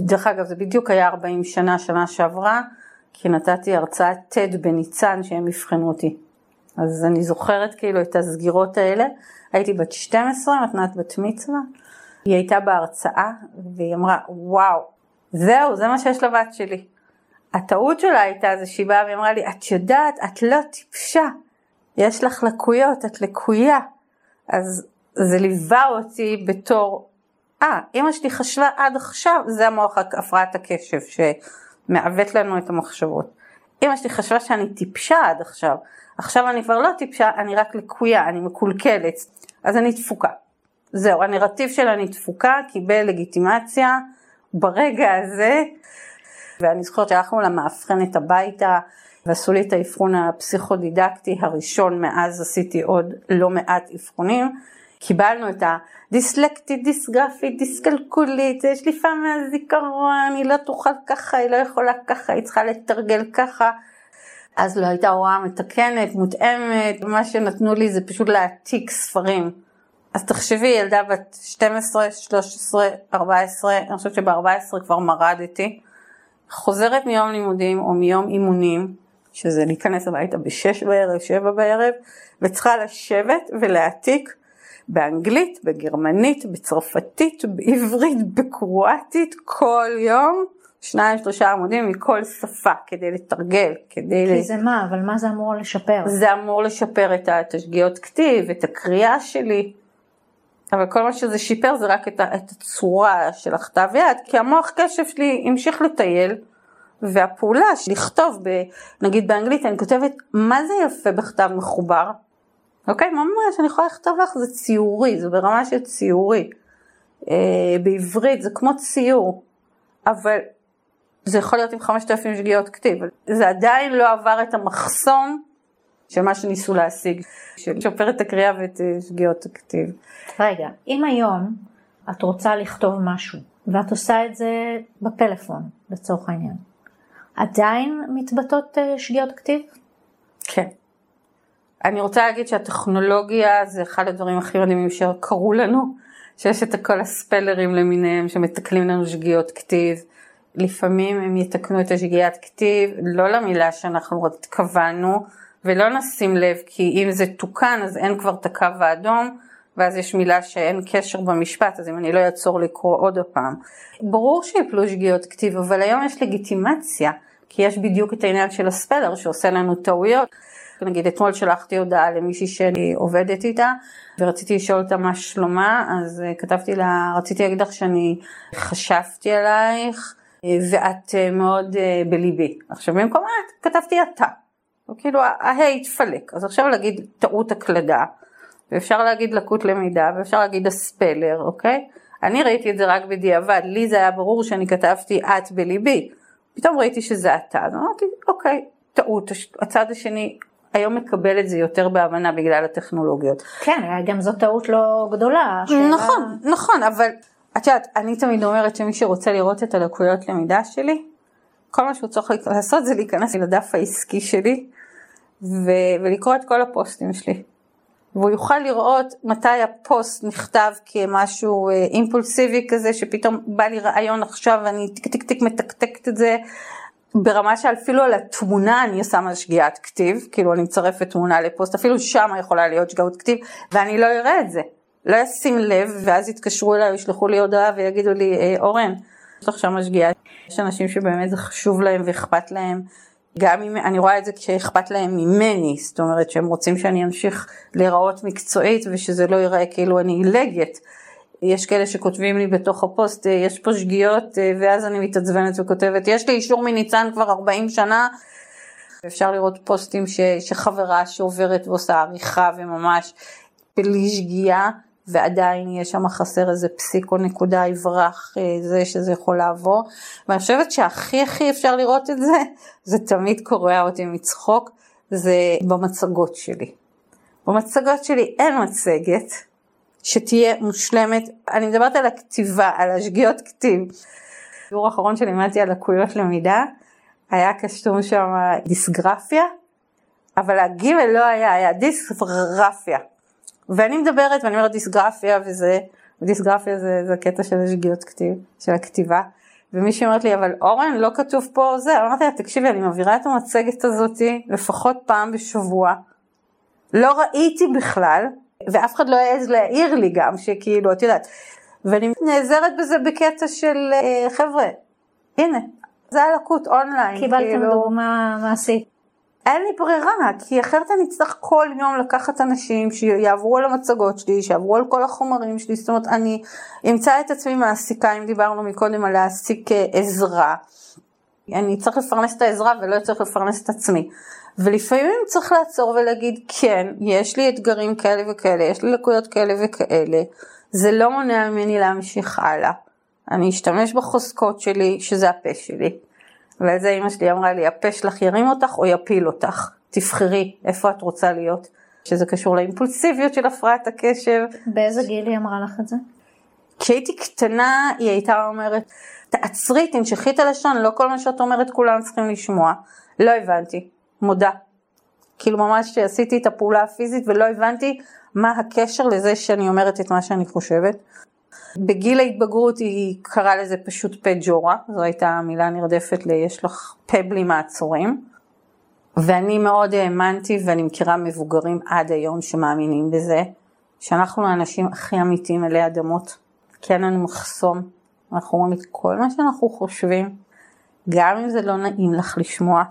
דרך אגב, זה בדיוק היה 40 שנה, שנה שעברה, כי נתתי הרצאת TED בניצן שהם אבחנו אותי. אז אני זוכרת כאילו את הסגירות האלה. הייתי בת 12, מתנת בת מצווה. היא הייתה בהרצאה והיא אמרה, וואו, זהו, זה מה שיש לבת שלי. הטעות שלה הייתה זה שהיא באה ואמרה לי, את יודעת, את לא טיפשה, יש לך לקויות, את לקויה. אז זה ליווה אותי בתור, אה, אמא שלי חשבה עד עכשיו, זה המוח הפרעת הקשב שמעוות לנו את המחשבות. אמא שלי חשבה שאני טיפשה עד עכשיו, עכשיו אני כבר לא טיפשה, אני רק לקויה, אני מקולקלת, אז אני תפוקה. זהו, הנרטיב של אני תפוקה קיבל לגיטימציה ברגע הזה, ואני זוכרת שהלכנו למאבחנת הביתה ועשו לי את האבחון הפסיכודידקטי הראשון, מאז עשיתי עוד לא מעט אבחונים. קיבלנו את הדיסלקטית, דיסגרפית, דיסקלקולית, יש לי פעם מהזיכרון, היא לא תוכל ככה, היא לא יכולה ככה, היא צריכה לתרגל ככה. אז לא הייתה הוראה מתקנת, מותאמת, מה שנתנו לי זה פשוט להעתיק ספרים. אז תחשבי, ילדה בת 12, 13, 14, אני חושבת שב-14 כבר מרדתי, חוזרת מיום לימודים או מיום אימונים, שזה להיכנס הביתה בשש בערב, שבע בערב, וצריכה לשבת ולהעתיק באנגלית, בגרמנית, בצרפתית, בעברית, בקרואטית, כל יום, שניים שלושה עמודים מכל שפה כדי לתרגל, כדי...
כי זה מה? אבל מה זה אמור לשפר?
זה אמור לשפר את השגיאות כתיב, את הקריאה שלי. אבל כל מה שזה שיפר זה רק את, את הצורה של הכתב יד, כי המוח קשב שלי המשיך לטייל, והפעולה של לכתוב, ב, נגיד באנגלית, אני כותבת מה זה יפה בכתב מחובר, אוקיי? ממש, אני יכולה לכתוב לך, זה ציורי, זה ברמה של ציורי. אה, בעברית זה כמו ציור, אבל זה יכול להיות עם 5,000 שגיאות כתיב, זה עדיין לא עבר את המחסום של מה שניסו להשיג, לשפר את הקריאה ואת אה, שגיאות הכתיב.
רגע, אם היום את רוצה לכתוב משהו ואת עושה את זה בפלאפון לצורך העניין, עדיין מתבטאות אה, שגיאות כתיב?
כן. אני רוצה להגיד שהטכנולוגיה זה אחד הדברים הכי מדהימים שקרו לנו, שיש את כל הספלרים למיניהם שמתקנים לנו שגיאות כתיב. לפעמים הם יתקנו את השגיאת כתיב לא למילה שאנחנו התכוונו ולא נשים לב כי אם זה תוקן אז אין כבר את הקו האדום ואז יש מילה שאין קשר במשפט, אז אם אני לא אעצור לקרוא עוד הפעם. ברור שיפלו שגיאות כתיב, אבל היום יש לגיטימציה, כי יש בדיוק את העניין של הספלר שעושה לנו טעויות. נגיד אתמול שלחתי הודעה למישהי שאני עובדת איתה ורציתי לשאול אותה מה שלומה אז uh, כתבתי לה רציתי להגיד לך שאני חשבתי עלייך uh, ואת uh, מאוד בליבי. עכשיו במקום את? כתבתי אתה כאילו ההי התפלק אז עכשיו להגיד טעות הקלדה ואפשר להגיד לקות למידה ואפשר להגיד הספלר, אוקיי? אני ראיתי את זה רק בדיעבד, לי זה היה ברור שאני כתבתי את בליבי, פתאום ראיתי שזה אתה, אז אמרתי אוקיי, טעות, הצד השני היום מקבל את זה יותר בהבנה בגלל הטכנולוגיות.
כן, גם זו טעות לא גדולה.
שאלה... נכון, נכון, אבל את יודעת, אני תמיד אומרת שמי שרוצה לראות את הלקויות למידה שלי, כל מה שהוא צריך לעשות זה להיכנס לדף העסקי שלי ו- ולקרוא את כל הפוסטים שלי. והוא יוכל לראות מתי הפוסט נכתב כמשהו אה, אימפולסיבי כזה שפתאום בא לי רעיון עכשיו ואני טיק טיק טיק מתקתקת את זה ברמה שאפילו על התמונה אני שמה שגיאת כתיב, כאילו אני מצרפת תמונה לפוסט, אפילו שם יכולה להיות שגיאות כתיב ואני לא אראה את זה, לא אשים לב ואז יתקשרו אליי, ישלחו לי הודעה ויגידו לי אה, אורן, יש לך שם שגיאה, יש אנשים שבאמת זה חשוב להם ואכפת להם. גם אם אני רואה את זה כשאכפת להם ממני, זאת אומרת שהם רוצים שאני אמשיך להיראות מקצועית ושזה לא ייראה כאילו אני עילגת. יש כאלה שכותבים לי בתוך הפוסט, יש פה שגיאות, ואז אני מתעצבנת וכותבת, יש לי אישור מניצן כבר 40 שנה, אפשר לראות פוסטים ש, שחברה שעוברת ועושה עריכה וממש בלי שגיאה, ועדיין יש שם חסר איזה פסיק או נקודה יברח זה שזה יכול לעבור. ואני חושבת שהכי הכי אפשר לראות את זה, זה תמיד קורע אותי מצחוק, זה במצגות שלי. במצגות שלי אין מצגת שתהיה מושלמת, אני מדברת על הכתיבה, על השגיאות כתיב. השיעור האחרון שלימדתי על לקויות למידה, היה קשור שם דיסגרפיה, אבל הגימל לא היה, היה דיסגרפיה. ואני מדברת ואני אומרת דיסגרפיה וזה, דיסגרפיה זה, זה קטע של השגיאות כתיב, של הכתיבה. ומישהי אומרת לי, אבל אורן, לא כתוב פה זה, אמרתי לה, תקשיבי, אני מעבירה את המצגת הזאתי לפחות פעם בשבוע. לא ראיתי בכלל, ואף אחד לא העז להעיר לי גם, שכאילו, את יודעת, ואני נעזרת בזה בקטע של אה, חבר'ה, הנה, זה הלקות אונליין.
קיבלתם כאילו... דוגמה מעשית.
אין לי ברירה, כי אחרת אני אצטרך כל יום לקחת אנשים שיעברו על המצגות שלי, שיעברו על כל החומרים שלי, זאת אומרת אני אמצא את עצמי מעסיקה, אם דיברנו מקודם על להעסיק אה, עזרה, אני צריך לפרנס את העזרה ולא צריך לפרנס את עצמי. ולפעמים צריך לעצור ולהגיד כן, יש לי אתגרים כאלה וכאלה, יש לי לקויות כאלה וכאלה, זה לא מונע ממני להמשיך הלאה. אני אשתמש בחוזקות שלי, שזה הפה שלי. ועל זה אמא שלי אמרה לי, הפה שלך ירים אותך או יפיל אותך, תבחרי איפה את רוצה להיות. שזה קשור לאימפולסיביות של הפרעת הקשב.
באיזה גיל היא אמרה לך את זה?
כשהייתי קטנה היא הייתה אומרת, תעצרי, תנשכי את הלשון, לא כל מה שאת אומרת כולם צריכים לשמוע. לא הבנתי, מודה. כאילו ממש עשיתי את הפעולה הפיזית ולא הבנתי מה הקשר לזה שאני אומרת את מה שאני חושבת. בגיל ההתבגרות היא קראה לזה פשוט פה ג'ורה, זו הייתה מילה נרדפת ל"יש לך פה בלי מעצורים". ואני מאוד האמנתי ואני מכירה מבוגרים עד היום שמאמינים בזה, שאנחנו האנשים הכי אמיתיים עלי אדמות, כי אין לנו מחסום, אנחנו אומרים את כל מה שאנחנו חושבים, גם אם זה לא נעים לך לשמוע,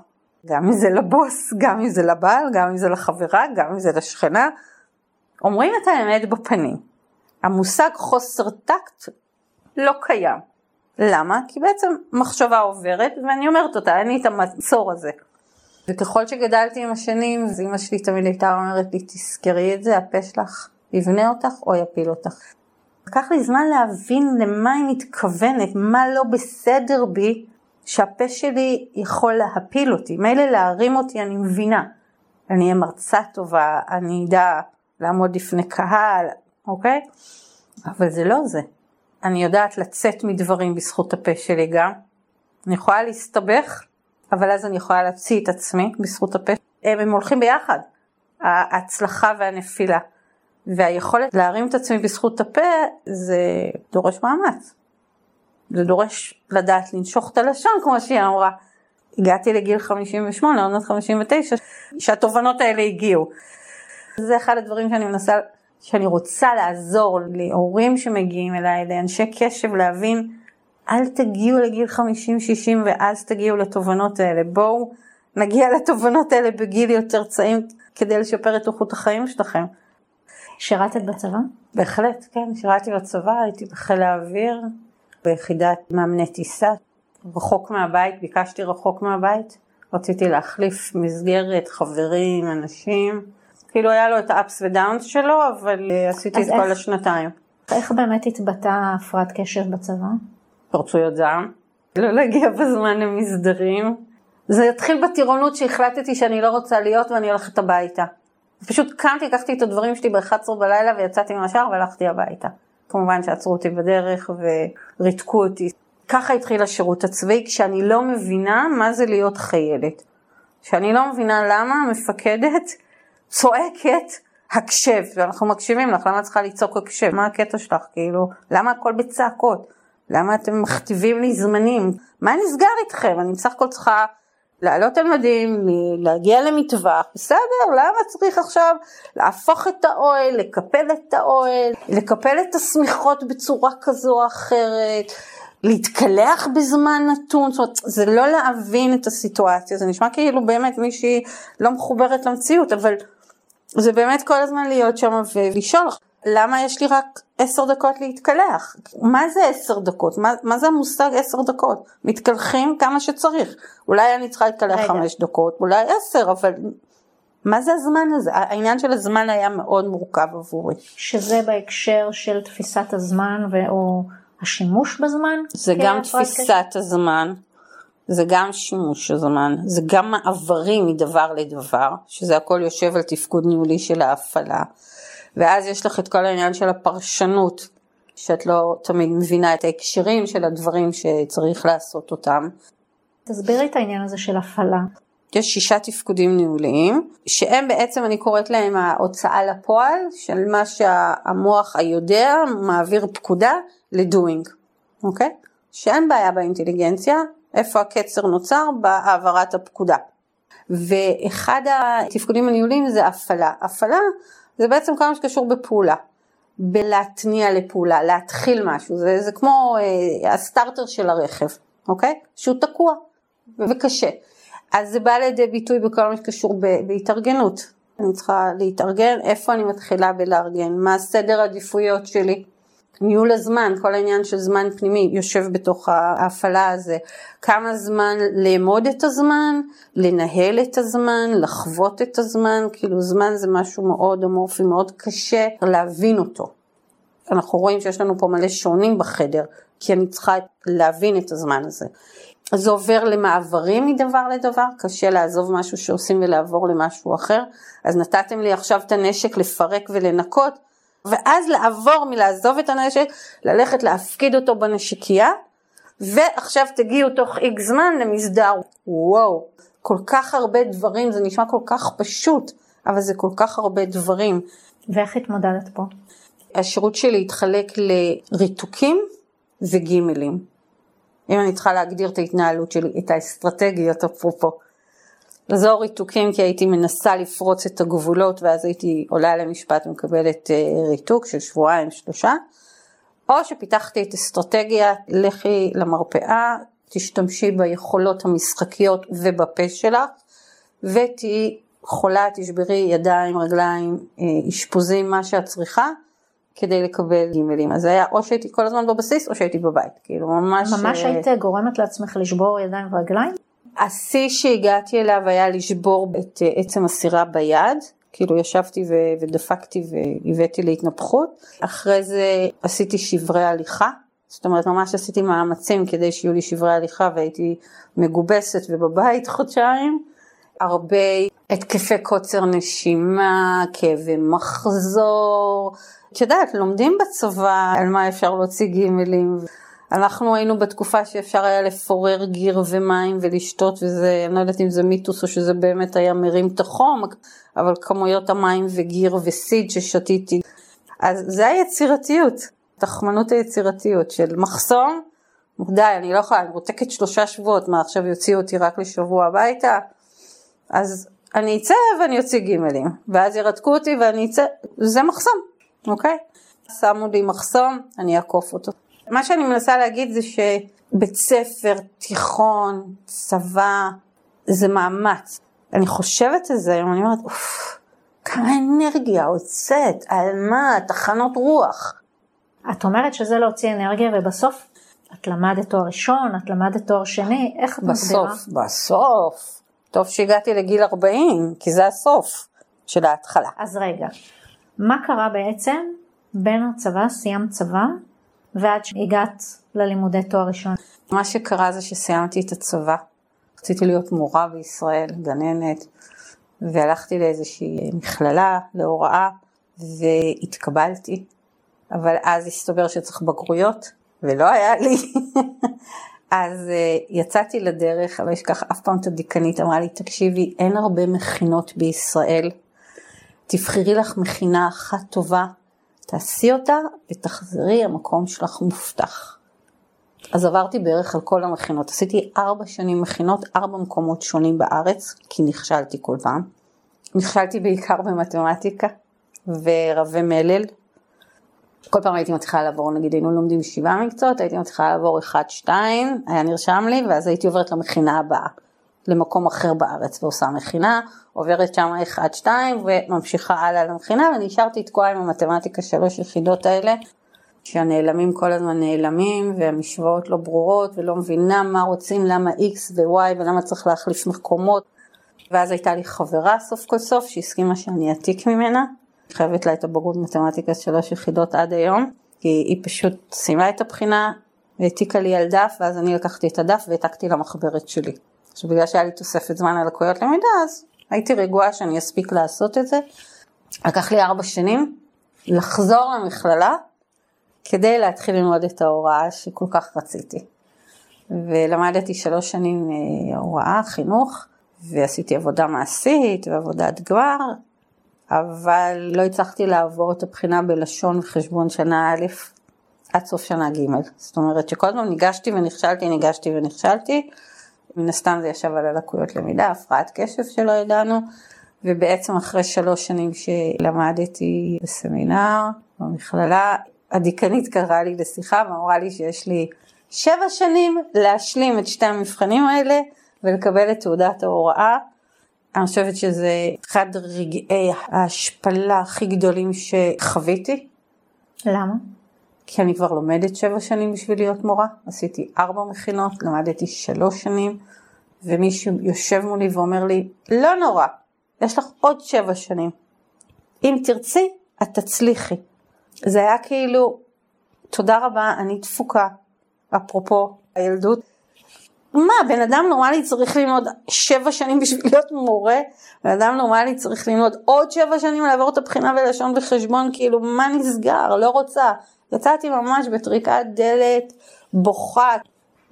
גם אם זה לבוס, גם אם זה לבעל, גם אם זה לחברה, גם אם זה לשכנה, אומרים את האמת בפנים. המושג חוסר טקט לא קיים. למה? כי בעצם מחשבה עוברת ואני אומרת אותה, אין לי את המצור הזה. וככל שגדלתי עם השנים, אז אמא שלי תמיד הייתה אומרת לי, תזכרי את זה, הפה שלך יבנה אותך או יפיל אותך. לקח לי זמן להבין למה היא מתכוונת, מה לא בסדר בי, שהפה שלי יכול להפיל אותי. מילא להרים אותי, אני מבינה. אני אהיה מרצה טובה, אני אדע לעמוד לפני קהל, אוקיי? אבל זה לא זה. אני יודעת לצאת מדברים בזכות הפה שלי גם. אני יכולה להסתבך, אבל אז אני יכולה להוציא את עצמי בזכות הפה. הם, הם הולכים ביחד, ההצלחה והנפילה. והיכולת להרים את עצמי בזכות הפה זה דורש מאמץ. זה דורש לדעת לנשוך את הלשון כמו שהיא אמרה. הגעתי לגיל 58, עוד מעט 59, שהתובנות האלה הגיעו. זה אחד הדברים שאני מנסה שאני רוצה לעזור להורים שמגיעים אליי, לאנשי קשב, להבין, אל תגיעו לגיל 50-60 ואז תגיעו לתובנות האלה. בואו נגיע לתובנות האלה בגיל יותר צעיר כדי לשפר את איכות החיים שלכם.
שירתת בצבא?
בהחלט, כן, שירתי בצבא, הייתי בחיל האוויר, ביחידת מאמני טיסה, רחוק מהבית, ביקשתי רחוק מהבית, רציתי להחליף מסגרת, חברים, אנשים. כאילו היה לו את האפס ודאונס שלו, אבל אה, עשיתי את כל השנתיים.
איך באמת התבטא הפרעת קשב בצבא?
פרצויות זעם, לא להגיע בזמן למסדרים. זה התחיל בטירונות שהחלטתי שאני לא רוצה להיות ואני הולכת הביתה. פשוט קמתי, לקחתי את הדברים שלי ב-11 בלילה ויצאתי מהשאר והלכתי הביתה. כמובן שעצרו אותי בדרך וריתקו אותי. ככה התחיל השירות הצבאי, כשאני לא מבינה מה זה להיות חיילת. כשאני לא מבינה למה המפקדת צועקת הקשב, ואנחנו מקשיבים לך, למה את צריכה לצעוק הקשב? מה הקטע שלך? כאילו, למה הכל בצעקות? למה אתם מכתיבים לי זמנים? מה נסגר איתכם? אני בסך הכל צריכה לעלות על מדים, להגיע למטווח, בסדר, למה צריך עכשיו להפוך את האוהל, לקפל את האוהל, לקפל את השמיכות בצורה כזו או אחרת, להתקלח בזמן נתון, זאת אומרת, זה לא להבין את הסיטואציה, זה נשמע כאילו באמת מישהי לא מחוברת למציאות, אבל זה באמת כל הזמן להיות שם ולשאול, למה יש לי רק עשר דקות להתקלח? מה זה עשר דקות? מה, מה זה המושג עשר דקות? מתקלחים כמה שצריך. אולי אני צריכה להתקלח חמש דקות, אולי עשר, אבל מה זה הזמן הזה? העניין של הזמן היה מאוד מורכב עבורי.
שזה בהקשר של תפיסת הזמן או השימוש בזמן?
זה גם תפיסת הזמן, זה גם שימוש הזמן, זה גם מעברים מדבר לדבר, שזה הכל יושב על תפקוד ניהולי של ההפעלה. ואז יש לך את כל העניין של הפרשנות, שאת לא תמיד מבינה את ההקשרים של הדברים שצריך לעשות אותם.
תסבירי את העניין הזה של הפעלה.
יש שישה תפקודים ניהוליים, שהם בעצם, אני קוראת להם ההוצאה לפועל של מה שהמוח היודע מעביר פקודה לדוינג, אוקיי? שאין בעיה באינטליגנציה, איפה הקצר נוצר? בהעברת הפקודה. ואחד התפקודים הניהוליים זה הפעלה. הפעלה זה בעצם כל מה שקשור בפעולה. בלהתניע לפעולה, להתחיל משהו, זה, זה כמו אה, הסטארטר של הרכב, אוקיי? שהוא תקוע וקשה. אז זה בא לידי ביטוי בכל מה שקשור בהתארגנות. אני צריכה להתארגן, איפה אני מתחילה בלארגן, מה הסדר העדיפויות שלי. ניהול הזמן, כל העניין של זמן פנימי יושב בתוך ההפעלה הזה. כמה זמן לאמוד את הזמן, לנהל את הזמן, לחוות את הזמן, כאילו זמן זה משהו מאוד אמורפי, מאוד קשה להבין אותו. אנחנו רואים שיש לנו פה מלא שעונים בחדר, כי אני צריכה להבין את הזמן הזה. זה עובר למעברים מדבר לדבר, קשה לעזוב משהו שעושים ולעבור למשהו אחר, אז נתתם לי עכשיו את הנשק לפרק ולנקות, ואז לעבור מלעזוב את הנשק, ללכת להפקיד אותו בנשקייה, ועכשיו תגיעו תוך איקס זמן למסדר. וואו, כל כך הרבה דברים, זה נשמע כל כך פשוט, אבל זה כל כך הרבה דברים.
ואיך התמודדת פה?
השירות שלי התחלק לריתוקים וגימלים. אם אני צריכה להגדיר את ההתנהלות שלי, את האסטרטגיות אפרופו. לעזור ריתוקים כי הייתי מנסה לפרוץ את הגבולות ואז הייתי עולה למשפט ומקבלת אה, ריתוק של שבועיים שלושה, או שפיתחתי את אסטרטגיה, לכי למרפאה, תשתמשי ביכולות המשחקיות ובפה שלך ותהיי חולה, תשברי ידיים, רגליים, אה, אשפוזים, מה שאת צריכה, כדי לקבל גימלים. אז זה היה או שהייתי כל הזמן בבסיס או שהייתי בבית, כאילו ממש...
ממש אה, היית גורמת לעצמך לשבור ידיים ורגליים?
השיא שהגעתי אליו היה לשבור את אה, עצם הסירה ביד, כאילו ישבתי ודפקתי והבאתי להתנפחות. אחרי זה עשיתי שברי הליכה, זאת אומרת ממש עשיתי מאמצים כדי שיהיו לי שברי הליכה והייתי מגובסת ובבית חודשיים. הרבה התקפי קוצר נשימה, כאבי מחזור. את יודעת, לומדים בצבא על מה אפשר להוציא גימלים. אנחנו היינו בתקופה שאפשר היה לפורר גיר ומים ולשתות וזה, אני לא יודעת אם זה מיתוס או שזה באמת היה מרים את החום, אבל כמויות המים וגיר וסיד ששתיתי. אז זה היצירתיות, תחמנות היצירתיות של מחסום, די, אני לא יכולה, אני רותקת שלושה שבועות, מה עכשיו יוציאו אותי רק לשבוע הביתה? אז אני אצא ואני אוציא גימלים, ואז ירתקו אותי ואני אצא, זה מחסום, אוקיי? שמו לי מחסום, אני אעקוף אותו. מה שאני מנסה להגיד זה שבית ספר, תיכון, צבא, זה מאמץ. אני חושבת על זה היום, אני אומרת, אוף, כמה אנרגיה הוצאת, על מה, תחנות רוח.
את אומרת שזה להוציא אנרגיה ובסוף את למדת תואר ראשון, את למדת תואר שני, איך את
מסבירה? בסוף, בסוף. טוב שהגעתי לגיל 40, כי זה הסוף של ההתחלה.
אז רגע, מה קרה בעצם בין הצבא, סיימת צבא, ועד שהגעת ללימודי תואר ראשון?
מה שקרה זה שסיימתי את הצבא. רציתי להיות מורה בישראל, גננת, והלכתי לאיזושהי מכללה להוראה והתקבלתי, אבל אז הסתבר שצריך בגרויות, ולא היה לי. אז uh, יצאתי לדרך, אני לא אשכח אף פעם את הדיקנית, אמרה לי, תקשיבי, אין הרבה מכינות בישראל, תבחרי לך מכינה אחת טובה, תעשי אותה ותחזרי, המקום שלך מובטח. אז עברתי בערך על כל המכינות, עשיתי ארבע שנים מכינות, ארבע מקומות שונים בארץ, כי נכשלתי כל פעם. נכשלתי בעיקר במתמטיקה ורבי מלל. כל פעם הייתי מצליחה לעבור, נגיד היינו לומדים שבעה מקצועות, הייתי מצליחה לעבור אחד, שתיים, היה נרשם לי, ואז הייתי עוברת למכינה הבאה. למקום אחר בארץ ועושה מכינה, עוברת שם 1-2 וממשיכה הלאה למכינה ונשארתי תקועה עם המתמטיקה שלוש יחידות האלה שהנעלמים כל הזמן נעלמים והמשוואות לא ברורות ולא מבינה מה רוצים, למה x ו-y ולמה צריך להחליף מקומות ואז הייתה לי חברה סוף כל סוף שהסכימה שאני אעתיק ממנה, חייבת לה את הבגרות מתמטיקה שלוש יחידות עד היום כי היא פשוט סיימה את הבחינה והעתיקה לי על דף ואז אני לקחתי את הדף והעתקתי למחברת שלי. עכשיו בגלל שהיה לי תוספת זמן על לקויות למידה אז הייתי רגועה שאני אספיק לעשות את זה. לקח לי ארבע שנים לחזור למכללה כדי להתחיל ללמוד את ההוראה שכל כך רציתי. ולמדתי שלוש שנים אה, הוראה, חינוך, ועשיתי עבודה מעשית ועבודת גמר, אבל לא הצלחתי לעבור את הבחינה בלשון וחשבון שנה א' עד סוף שנה ג'. זאת אומרת שכל הזמן ניגשתי ונכשלתי, ניגשתי ונכשלתי. מן הסתם זה ישב על הלקויות למידה, הפרעת קשב שלא ידענו, ובעצם אחרי שלוש שנים שלמדתי בסמינר, במכללה, הדיקנית קראה לי לשיחה ואמרה לי שיש לי שבע שנים להשלים את שתי המבחנים האלה ולקבל את תעודת ההוראה. אני חושבת שזה אחד רגעי ההשפלה הכי גדולים שחוויתי.
למה?
כי אני כבר לומדת שבע שנים בשביל להיות מורה, עשיתי ארבע מכינות, למדתי שלוש שנים, ומישהו יושב מולי ואומר לי, לא נורא, יש לך עוד שבע שנים. אם תרצי, את תצליחי. זה היה כאילו, תודה רבה, אני תפוקה, אפרופו הילדות. מה, בן אדם נורמלי צריך ללמוד שבע שנים בשביל להיות מורה? בן אדם נורמלי צריך ללמוד עוד שבע שנים לעבור את הבחינה בלשון וחשבון, כאילו מה נסגר? לא רוצה. יצאתי ממש בטריקת דלת, בוכה,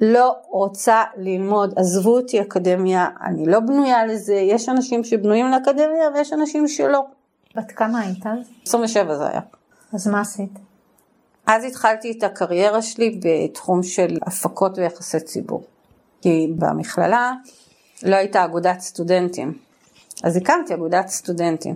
לא רוצה ללמוד, עזבו אותי אקדמיה, אני לא בנויה לזה, יש אנשים שבנויים לאקדמיה ויש אנשים שלא.
בת כמה היית אז?
27 זה היה.
אז מה עשית?
אז התחלתי את הקריירה שלי בתחום של הפקות ויחסי ציבור. כי במכללה לא הייתה אגודת סטודנטים, אז הקמתי אגודת סטודנטים.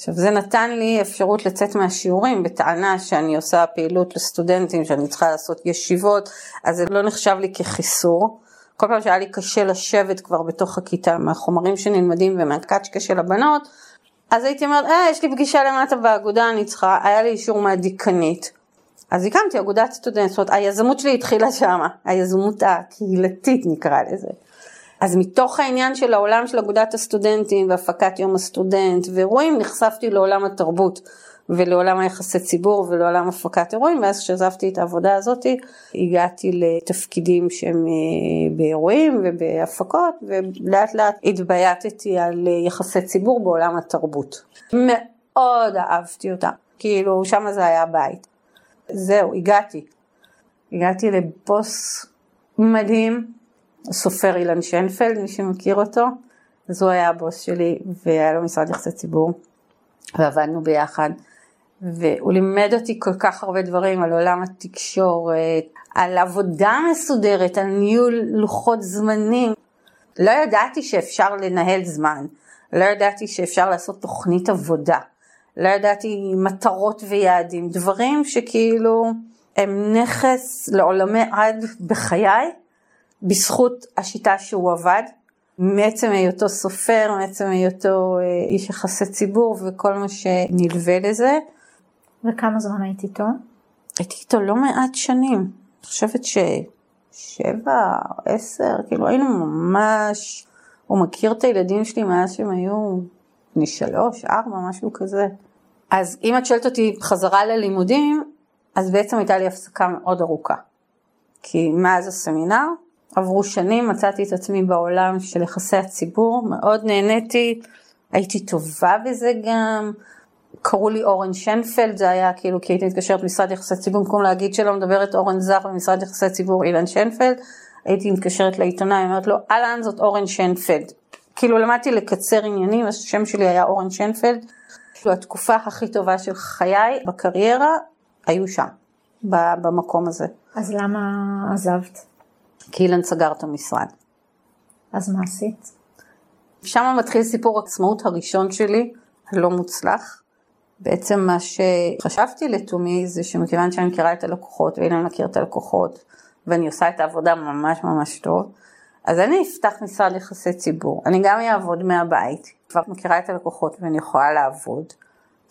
עכשיו זה נתן לי אפשרות לצאת מהשיעורים בטענה שאני עושה פעילות לסטודנטים, שאני צריכה לעשות ישיבות, אז זה לא נחשב לי כחיסור. כל פעם שהיה לי קשה לשבת כבר בתוך הכיתה מהחומרים שנלמדים ומהקצ'קה של הבנות, אז הייתי אומרת, אה, יש לי פגישה למטה באגודה, אני צריכה, היה לי אישור מהדיקנית. אז הקמתי אגודת סטודנט, זאת אומרת, היזמות שלי התחילה שמה, היזמות הקהילתית נקרא לזה. אז מתוך העניין של העולם של אגודת הסטודנטים והפקת יום הסטודנט ואירועים נחשפתי לעולם התרבות ולעולם היחסי ציבור ולעולם הפקת אירועים ואז כשעזבתי את העבודה הזאת הגעתי לתפקידים שהם אה, באירועים ובהפקות ולאט לאט התבייתתי על אה, יחסי ציבור בעולם התרבות. מאוד אהבתי אותה, כאילו שם זה היה הבית. זהו, הגעתי. הגעתי לבוס מדהים, הסופר אילן שיינפלד, מי שמכיר אותו, אז הוא היה הבוס שלי והיה לו משרד יחסי ציבור ועבדנו ביחד. והוא לימד אותי כל כך הרבה דברים על עולם התקשורת, על עבודה מסודרת, על ניהול לוחות זמנים. לא ידעתי שאפשר לנהל זמן, לא ידעתי שאפשר לעשות תוכנית עבודה, לא ידעתי מטרות ויעדים, דברים שכאילו הם נכס לעולמי עד בחיי, בזכות השיטה שהוא עבד, מעצם היותו סופר, מעצם היותו אה, איש יחסי ציבור וכל מה שנלווה לזה.
וכמה זמן היית איתו?
הייתי איתו לא מעט שנים, אני חושבת ששבע, עשר, כאילו היינו ממש, הוא מכיר את הילדים שלי מאז שהם היו בני שלוש, ארבע, משהו כזה. אז אם את שואלת אותי חזרה ללימודים, אז בעצם הייתה לי הפסקה מאוד ארוכה. כי מאז הסמינר עברו שנים, מצאתי את עצמי בעולם של יחסי הציבור, מאוד נהניתי, הייתי טובה בזה גם. קראו לי אורן שנפלד, זה היה כאילו כי הייתי מתקשרת במשרד יחסי ציבור, במקום להגיד שלא מדברת אורן זך במשרד יחסי ציבור אילן שנפלד, הייתי מתקשרת לעיתונאי, אומרת לו, אהלן זאת אורן שנפלד. כאילו למדתי לקצר עניינים, השם שלי היה אורן שנפלד. כאילו התקופה הכי טובה של חיי בקריירה היו שם, במקום הזה.
אז למה עזבת?
כי אילן סגר את המשרד.
אז מה עשית?
שם מתחיל סיפור העצמאות הראשון שלי, הלא מוצלח. בעצם מה שחשבתי לתומי זה שמכיוון שאני מכירה את הלקוחות ואילן מכיר את הלקוחות ואני עושה את העבודה ממש ממש טוב, אז אני אפתח משרד יחסי ציבור, אני גם אעבוד מהבית, כבר מכירה את הלקוחות ואני יכולה לעבוד,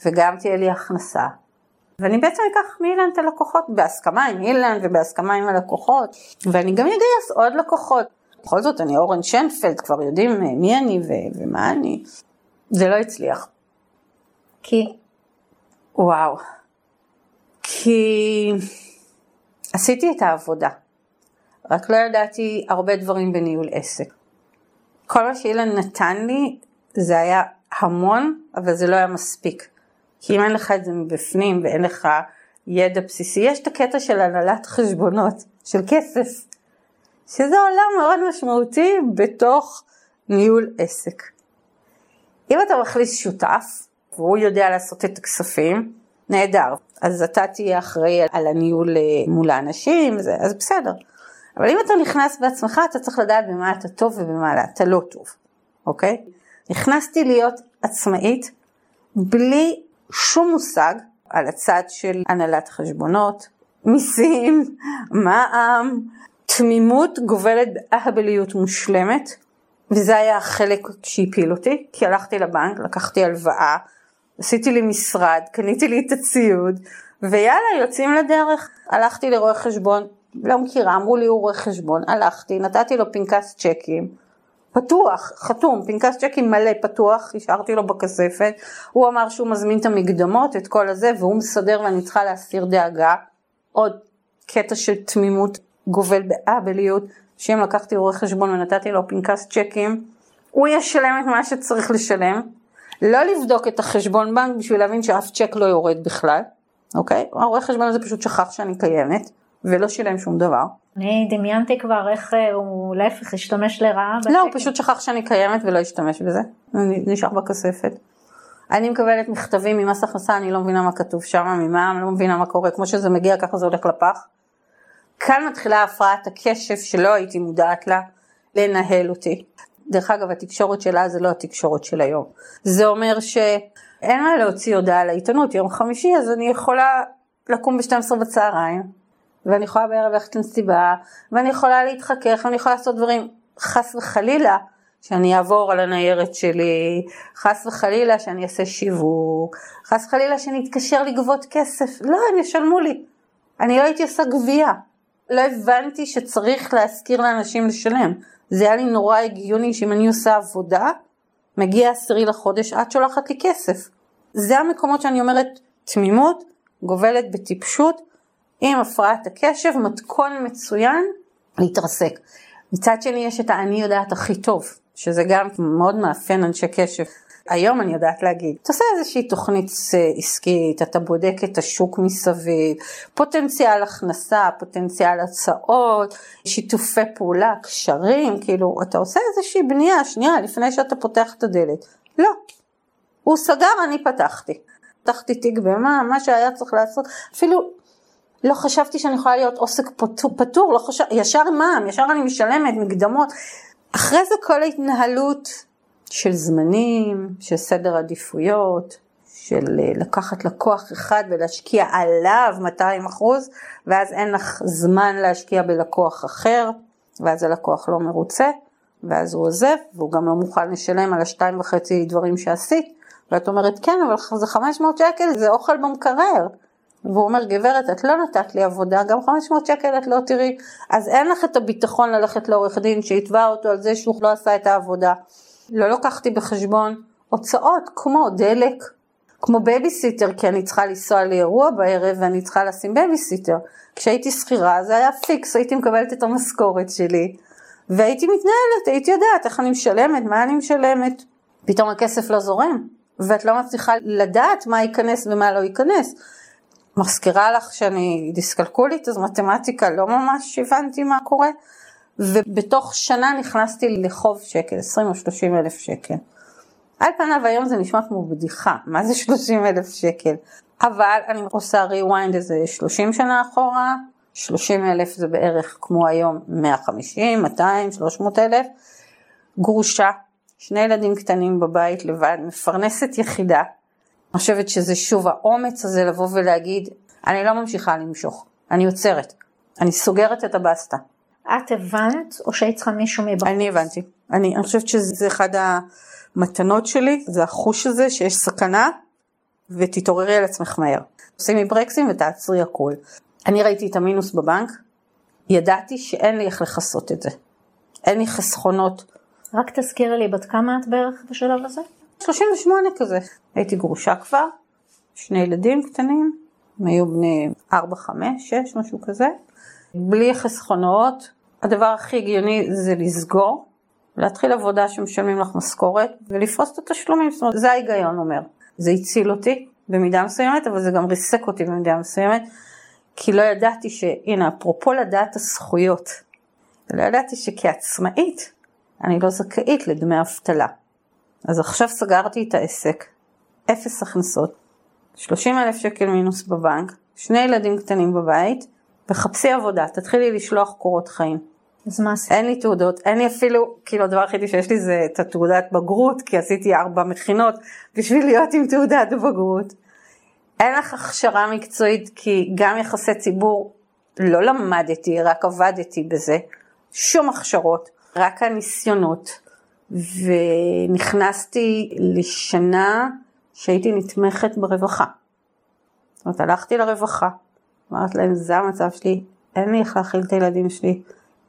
וגם תהיה לי הכנסה, ואני בעצם אקח מאילן את הלקוחות בהסכמה עם אילן ובהסכמה עם הלקוחות, ואני גם אגייס עוד לקוחות. בכל זאת אני אורן שנפלד, כבר יודעים מי אני ו- ומה אני. זה לא הצליח.
כי?
וואו. כי עשיתי את העבודה, רק לא ידעתי הרבה דברים בניהול עסק. כל מה שאילן נתן לי זה היה המון, אבל זה לא היה מספיק. כי אם אין לך את זה מבפנים ואין לך ידע בסיסי, יש את הקטע של הנהלת חשבונות, של כסף, שזה עולם מאוד משמעותי בתוך ניהול עסק. אם אתה מכניס שותף, והוא יודע לעשות את הכספים, נהדר. אז אתה תהיה אחראי על הניהול אה, מול האנשים, אז בסדר. אבל אם אתה נכנס בעצמך, אתה צריך לדעת במה אתה טוב ובמה אתה לא טוב, אוקיי? נכנסתי להיות עצמאית בלי שום מושג על הצד של הנהלת חשבונות, מיסים, מע"מ, תמימות גובלת באהבליות מושלמת, וזה היה החלק שהפיל אותי, כי הלכתי לבנק, לקחתי הלוואה, עשיתי לי משרד, קניתי לי את הציוד, ויאללה, יוצאים לדרך. הלכתי לרואה חשבון, לא מכירה, אמרו לי הוא רואה חשבון, הלכתי, נתתי לו פנקס צ'קים, פתוח, חתום, פנקס צ'קים מלא פתוח, השארתי לו בכספת, הוא אמר שהוא מזמין את המקדמות, את כל הזה, והוא מסדר ואני צריכה להסיר דאגה. עוד קטע של תמימות גובל באבליות, שאם לקחתי רואה חשבון ונתתי לו פנקס צ'קים, הוא ישלם את מה שצריך לשלם, לא לבדוק את החשבון בנק בשביל להבין שאף צ'ק לא יורד בכלל, אוקיי? הרואה חשבון הזה פשוט שכח שאני קיימת, ולא שילם שום דבר.
אני דמיינתי כבר איך אה, הוא להפך השתמש לרעה.
לא, הוא פשוט שכח שאני קיימת ולא השתמש בזה, אני נשאר בכספת. אני מקבלת מכתבים ממס הכנסה, אני לא מבינה מה כתוב שם, ממה, אני לא מבינה מה קורה, כמו שזה מגיע ככה זה הולך לפח. כאן מתחילה הפרעת הקשב שלא הייתי מודעת לה, לנהל אותי. דרך אגב, התקשורת שלה זה לא התקשורת של היום. זה אומר שאין מה להוציא הודעה לעיתונות יום חמישי, אז אני יכולה לקום ב-12 בצהריים, ואני יכולה בערב ללכת למסיבה, ואני יכולה להתחכך, ואני יכולה לעשות דברים, חס וחלילה, שאני אעבור על הניירת שלי, חס וחלילה שאני אעשה שיווק, חס וחלילה שאני אתקשר לגבות כסף, לא, הם ישלמו לי. אני לא הייתי עושה גבייה. לא הבנתי שצריך להזכיר לאנשים לשלם. זה היה לי נורא הגיוני שאם אני עושה עבודה, מגיע עשירי לחודש, את שולחת לי כסף. זה המקומות שאני אומרת, תמימות גובלת בטיפשות, עם הפרעת הקשב, מתכון מצוין להתרסק. מצד שני יש את האני יודעת הכי טוב, שזה גם מאוד מאפיין אנשי קשב. היום אני יודעת להגיד, אתה עושה איזושהי תוכנית אה, עסקית, אתה בודק את השוק מסביב, פוטנציאל הכנסה, פוטנציאל הצעות, שיתופי פעולה, קשרים, כאילו, אתה עושה איזושהי בנייה שנייה לפני שאתה פותח את הדלת. לא. הוא סגר, אני פתחתי. פתחתי תיק במה, מה שהיה צריך לעשות, אפילו לא חשבתי שאני יכולה להיות עוסק פטור, פטור לא חשב, ישר מע"מ, ישר אני משלמת מקדמות. אחרי זה כל ההתנהלות של זמנים, של סדר עדיפויות, של אה, לקחת לקוח אחד ולהשקיע עליו 200 אחוז, ואז אין לך זמן להשקיע בלקוח אחר, ואז הלקוח לא מרוצה, ואז הוא עוזב, והוא גם לא מוכן לשלם על השתיים וחצי דברים שעשית, ואת אומרת כן, אבל זה 500 שקל, זה אוכל במקרר. והוא אומר, גברת, את לא נתת לי עבודה, גם 500 שקל את לא תראי, אז אין לך את הביטחון ללכת לעורך דין שיתבע אותו על זה שהוא לא עשה את העבודה. לא לקחתי בחשבון הוצאות כמו דלק, כמו בייביסיטר, כי אני צריכה לנסוע לאירוע בערב ואני צריכה לשים בייביסיטר. כשהייתי שכירה זה היה fix, הייתי מקבלת את המשכורת שלי, והייתי מתנהלת, הייתי יודעת איך אני משלמת, מה אני משלמת. פתאום הכסף לא זורם, ואת לא מצליחה לדעת מה ייכנס ומה לא ייכנס. מזכירה לך שאני דיסקלקולית, אז מתמטיקה לא ממש הבנתי מה קורה, ובתוך שנה נכנסתי לחוב שקל, 20 או 30 אלף שקל. על פניו היום זה נשמע כמו בדיחה, מה זה 30 אלף שקל? אבל אני עושה rewind איזה 30 שנה אחורה, 30 אלף זה בערך כמו היום 150, 200, 300 אלף, גרושה, שני ילדים קטנים בבית לבד, מפרנסת יחידה, אני חושבת שזה שוב האומץ הזה לבוא ולהגיד, אני לא ממשיכה למשוך, אני עוצרת, אני סוגרת את הבסטה,
את הבנת או שהיית צריכה מישהו מבחוץ?
אני הבנתי. אני, אני חושבת שזה אחד המתנות שלי, זה החוש הזה שיש סכנה ותתעוררי על עצמך מהר. שימי ברקסים ותעצרי הכול. אני ראיתי את המינוס בבנק, ידעתי שאין לי איך לכסות את זה. אין לי חסכונות.
רק תזכירי לי, בת כמה את בערך בשלב הזה?
38 כזה. הייתי גרושה כבר, שני ילדים קטנים, הם היו בני 4, 5, 6, משהו כזה. בלי חסכונות, הדבר הכי הגיוני זה לסגור, להתחיל עבודה שמשלמים לך משכורת ולפרוס את התשלומים, זאת אומרת זה ההיגיון אומר. זה הציל אותי במידה מסוימת, אבל זה גם ריסק אותי במידה מסוימת, כי לא ידעתי שהנה אפרופו לדעת הזכויות, לא ידעתי שכעצמאית אני לא זכאית לדמי אבטלה. אז עכשיו סגרתי את העסק, אפס הכנסות, 30 אלף שקל מינוס בבנק, שני ילדים קטנים בבית, וחפשי עבודה, תתחילי לשלוח קורות חיים.
אז מה עשית?
אין לי תעודות, אין לי אפילו, כאילו הדבר היחידי שיש לי זה את התעודת בגרות, כי עשיתי ארבע מכינות בשביל להיות עם תעודת בגרות. אין לך הכשרה מקצועית, כי גם יחסי ציבור לא למדתי, רק עבדתי בזה. שום הכשרות, רק הניסיונות. ונכנסתי לשנה שהייתי נתמכת ברווחה. זאת אומרת, הלכתי לרווחה, אמרתי להם, זה המצב שלי, אין לי איך להאכיל את הילדים שלי,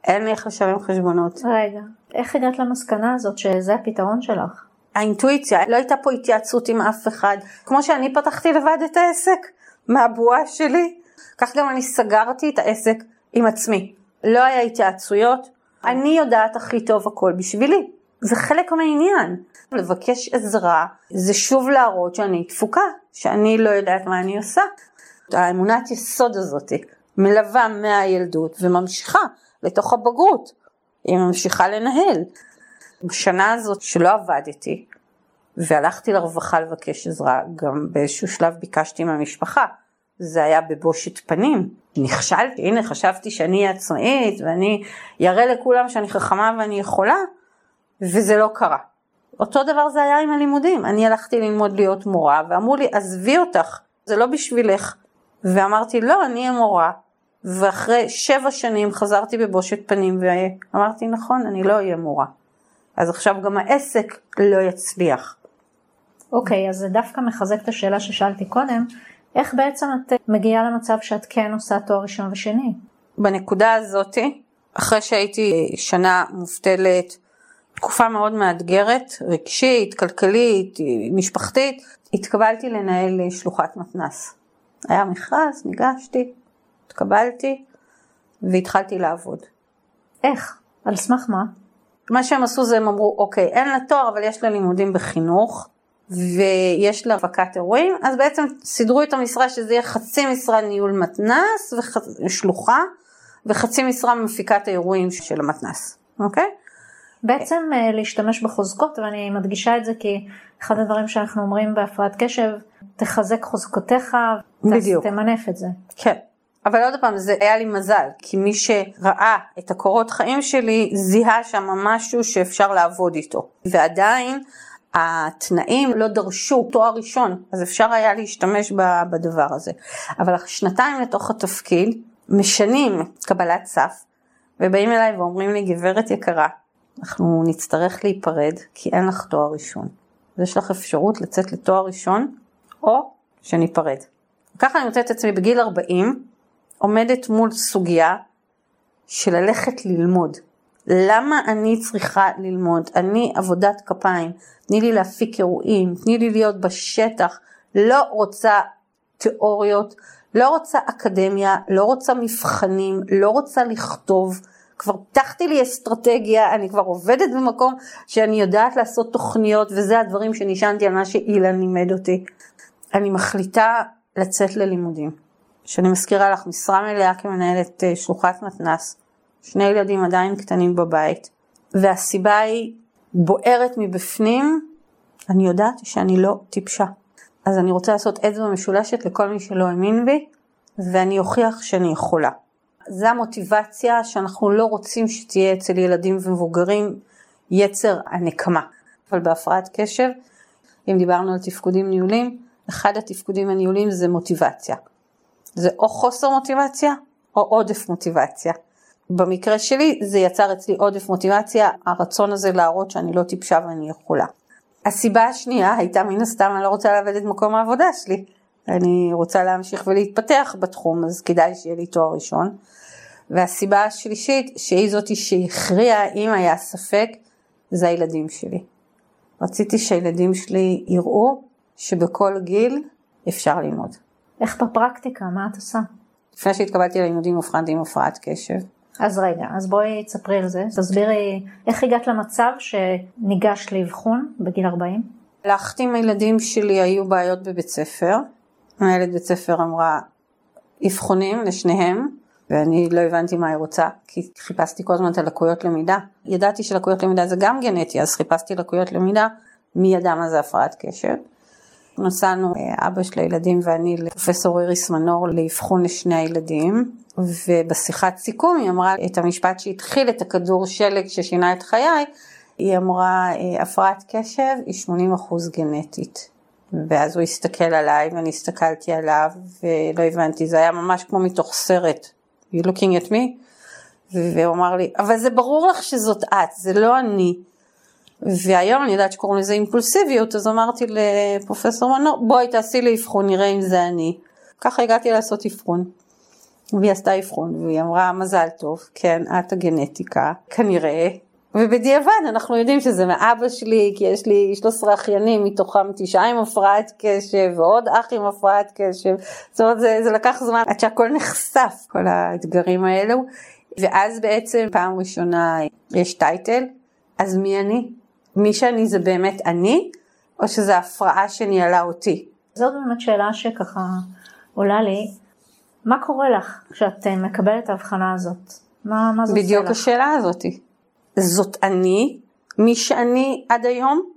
אין לי איך לשלם חשבונות.
רגע, איך הגעת למסקנה הזאת שזה הפתרון שלך?
האינטואיציה, לא הייתה פה התייעצות עם אף אחד. כמו שאני פתחתי לבד את העסק מהבועה שלי, כך גם אני סגרתי את העסק עם עצמי. לא היה התייעצויות, אני יודעת הכי טוב הכל בשבילי. זה חלק מהעניין. לבקש עזרה זה שוב להראות שאני תפוקה, שאני לא יודעת מה אני עושה. האמונת יסוד הזאת מלווה מהילדות וממשיכה לתוך הבגרות. היא ממשיכה לנהל. בשנה הזאת שלא עבדתי והלכתי לרווחה לבקש עזרה, גם באיזשהו שלב ביקשתי מהמשפחה, זה היה בבושת פנים. נכשלתי, הנה חשבתי שאני עצמאית ואני אראה לכולם שאני חכמה ואני יכולה, וזה לא קרה. אותו דבר זה היה עם הלימודים, אני הלכתי ללמוד להיות מורה ואמרו לי עזבי אותך, זה לא בשבילך. ואמרתי לא, אני אהיה מורה, ואחרי שבע שנים חזרתי בבושת פנים ואמרתי נכון, אני לא אהיה מורה. אז עכשיו גם העסק לא יצליח.
אוקיי, okay, אז זה דווקא מחזק את השאלה ששאלתי קודם, איך בעצם את מגיעה למצב שאת כן עושה תואר ראשון ושני?
בנקודה הזאתי, אחרי שהייתי שנה מובטלת, תקופה מאוד מאתגרת, רגשית, כלכלית, משפחתית, התקבלתי לנהל שלוחת מתנ"ס. היה מכרז, ניגשתי, התקבלתי והתחלתי לעבוד.
איך? על סמך מה?
מה שהם עשו זה הם אמרו, אוקיי, אין לה תואר אבל יש לה לימודים בחינוך ויש לה הפקת אירועים, אז בעצם סידרו את המשרה שזה יהיה חצי משרה ניהול מתנ"ס ושלוחה וחצי משרה מפיקת האירועים של המתנ"ס, אוקיי?
בעצם אה, להשתמש בחוזקות ואני מדגישה את זה כי אחד הדברים שאנחנו אומרים בהפרעת קשב, תחזק חוזקותיך,
בדיוק.
תמנף את זה.
כן. אבל עוד פעם, זה היה לי מזל, כי מי שראה את הקורות חיים שלי, זיהה שם משהו שאפשר לעבוד איתו. ועדיין, התנאים לא דרשו תואר ראשון, אז אפשר היה להשתמש בדבר הזה. אבל שנתיים לתוך התפקיד, משנים קבלת סף, ובאים אליי ואומרים לי, גברת יקרה, אנחנו נצטרך להיפרד, כי אין לך תואר ראשון. אז יש לך אפשרות לצאת לתואר ראשון, או שניפרד. ככה אני מוצאת את עצמי בגיל 40, עומדת מול סוגיה של ללכת ללמוד. למה אני צריכה ללמוד? אני עבודת כפיים, תני לי להפיק אירועים, תני לי להיות בשטח, לא רוצה תיאוריות, לא רוצה אקדמיה, לא רוצה מבחנים, לא רוצה לכתוב, כבר פיתחתי לי אסטרטגיה, אני כבר עובדת במקום שאני יודעת לעשות תוכניות וזה הדברים שנשענתי על מה שאילן לימד אותי. אני מחליטה לצאת ללימודים. שאני מזכירה לך משרה מלאה כמנהלת אה, שלוחת מתנ"ס, שני ילדים עדיין קטנים בבית, והסיבה היא בוערת מבפנים, אני יודעת שאני לא טיפשה. אז אני רוצה לעשות אצבע משולשת לכל מי שלא האמין בי, ואני אוכיח שאני יכולה. זה המוטיבציה שאנחנו לא רוצים שתהיה אצל ילדים ומבוגרים יצר הנקמה. אבל בהפרעת קשב, אם דיברנו על תפקודים ניהולים, אחד התפקודים הניהולים זה מוטיבציה. זה או חוסר מוטיבציה או עודף מוטיבציה. במקרה שלי זה יצר אצלי עודף מוטיבציה, הרצון הזה להראות שאני לא טיפשה ואני יכולה. הסיבה השנייה הייתה מן הסתם אני לא רוצה לאבד את מקום העבודה שלי. אני רוצה להמשיך ולהתפתח בתחום אז כדאי שיהיה לי תואר ראשון. והסיבה השלישית שהיא זאתי שהכריעה אם היה ספק זה הילדים שלי. רציתי שהילדים שלי יראו שבכל גיל אפשר ללמוד.
איך בפרקטיקה, מה את עושה?
לפני שהתקבלתי ללימודים אובחנתי עם הפרעת קשב.
אז רגע, אז בואי תספרי על זה, תסבירי איך הגעת למצב שניגשת לאבחון בגיל 40?
הלכתי עם הילדים שלי, היו בעיות בבית ספר. מנהלת בית ספר אמרה אבחונים לשניהם, ואני לא הבנתי מה היא רוצה, כי חיפשתי כל הזמן את הלקויות למידה. ידעתי שלקויות למידה זה גם גנטי, אז חיפשתי לקויות למידה, מי ידע מה זה הפרעת קשב. נסענו אה, אבא של הילדים ואני לפרופסור איריס מנור לאבחון לשני הילדים, ובשיחת סיכום היא אמרה את המשפט שהתחיל את הכדור שלג ששינה את חיי, היא אמרה אה, הפרעת קשב היא 80% גנטית. ואז הוא הסתכל עליי ואני הסתכלתי עליו ולא הבנתי, זה היה ממש כמו מתוך סרט, you looking at me? והוא אמר לי, אבל זה ברור לך שזאת את, זה לא אני. והיום אני יודעת שקוראים לזה אימפולסיביות, אז אמרתי לפרופסור מנור, בואי תעשי לי אבחון, נראה אם זה אני. ככה הגעתי לעשות אבחון. והיא עשתה אבחון, והיא אמרה, מזל טוב, כן, את הגנטיקה, כנראה. ובדיעבד אנחנו יודעים שזה מאבא שלי, כי יש לי 13 אחיינים, מתוכם תשעה עם הפרעת קשב, ועוד אח עם הפרעת קשב. זאת אומרת, זה, זה לקח זמן עד שהכל נחשף, כל האתגרים האלו. ואז בעצם פעם ראשונה יש טייטל, אז מי אני? מי שאני זה באמת אני, או שזו הפרעה שניהלה אותי?
זאת באמת שאלה שככה עולה לי. מה קורה לך כשאת מקבלת את ההבחנה הזאת? מה, מה זה עושה לך?
בדיוק השאלה הזאתי. זאת אני, מי שאני עד היום,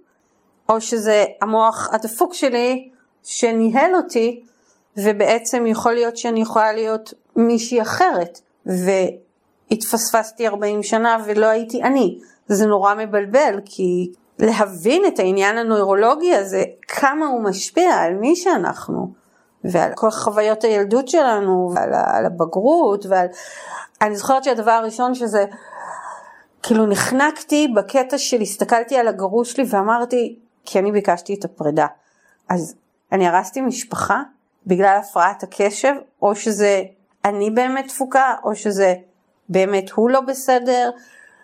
או שזה המוח הדפוק שלי שניהל אותי, ובעצם יכול להיות שאני יכולה להיות מישהי אחרת, והתפספסתי 40 שנה ולא הייתי אני. זה נורא מבלבל, כי להבין את העניין הנוירולוגי הזה, כמה הוא משפיע על מי שאנחנו, ועל כל חוויות הילדות שלנו, ועל הבגרות, ועל... אני זוכרת שהדבר הראשון שזה, כאילו נחנקתי בקטע של הסתכלתי על הגרוש שלי ואמרתי, כי אני ביקשתי את הפרידה. אז אני הרסתי משפחה בגלל הפרעת הקשב, או שזה אני באמת תפוקה, או שזה באמת הוא לא בסדר,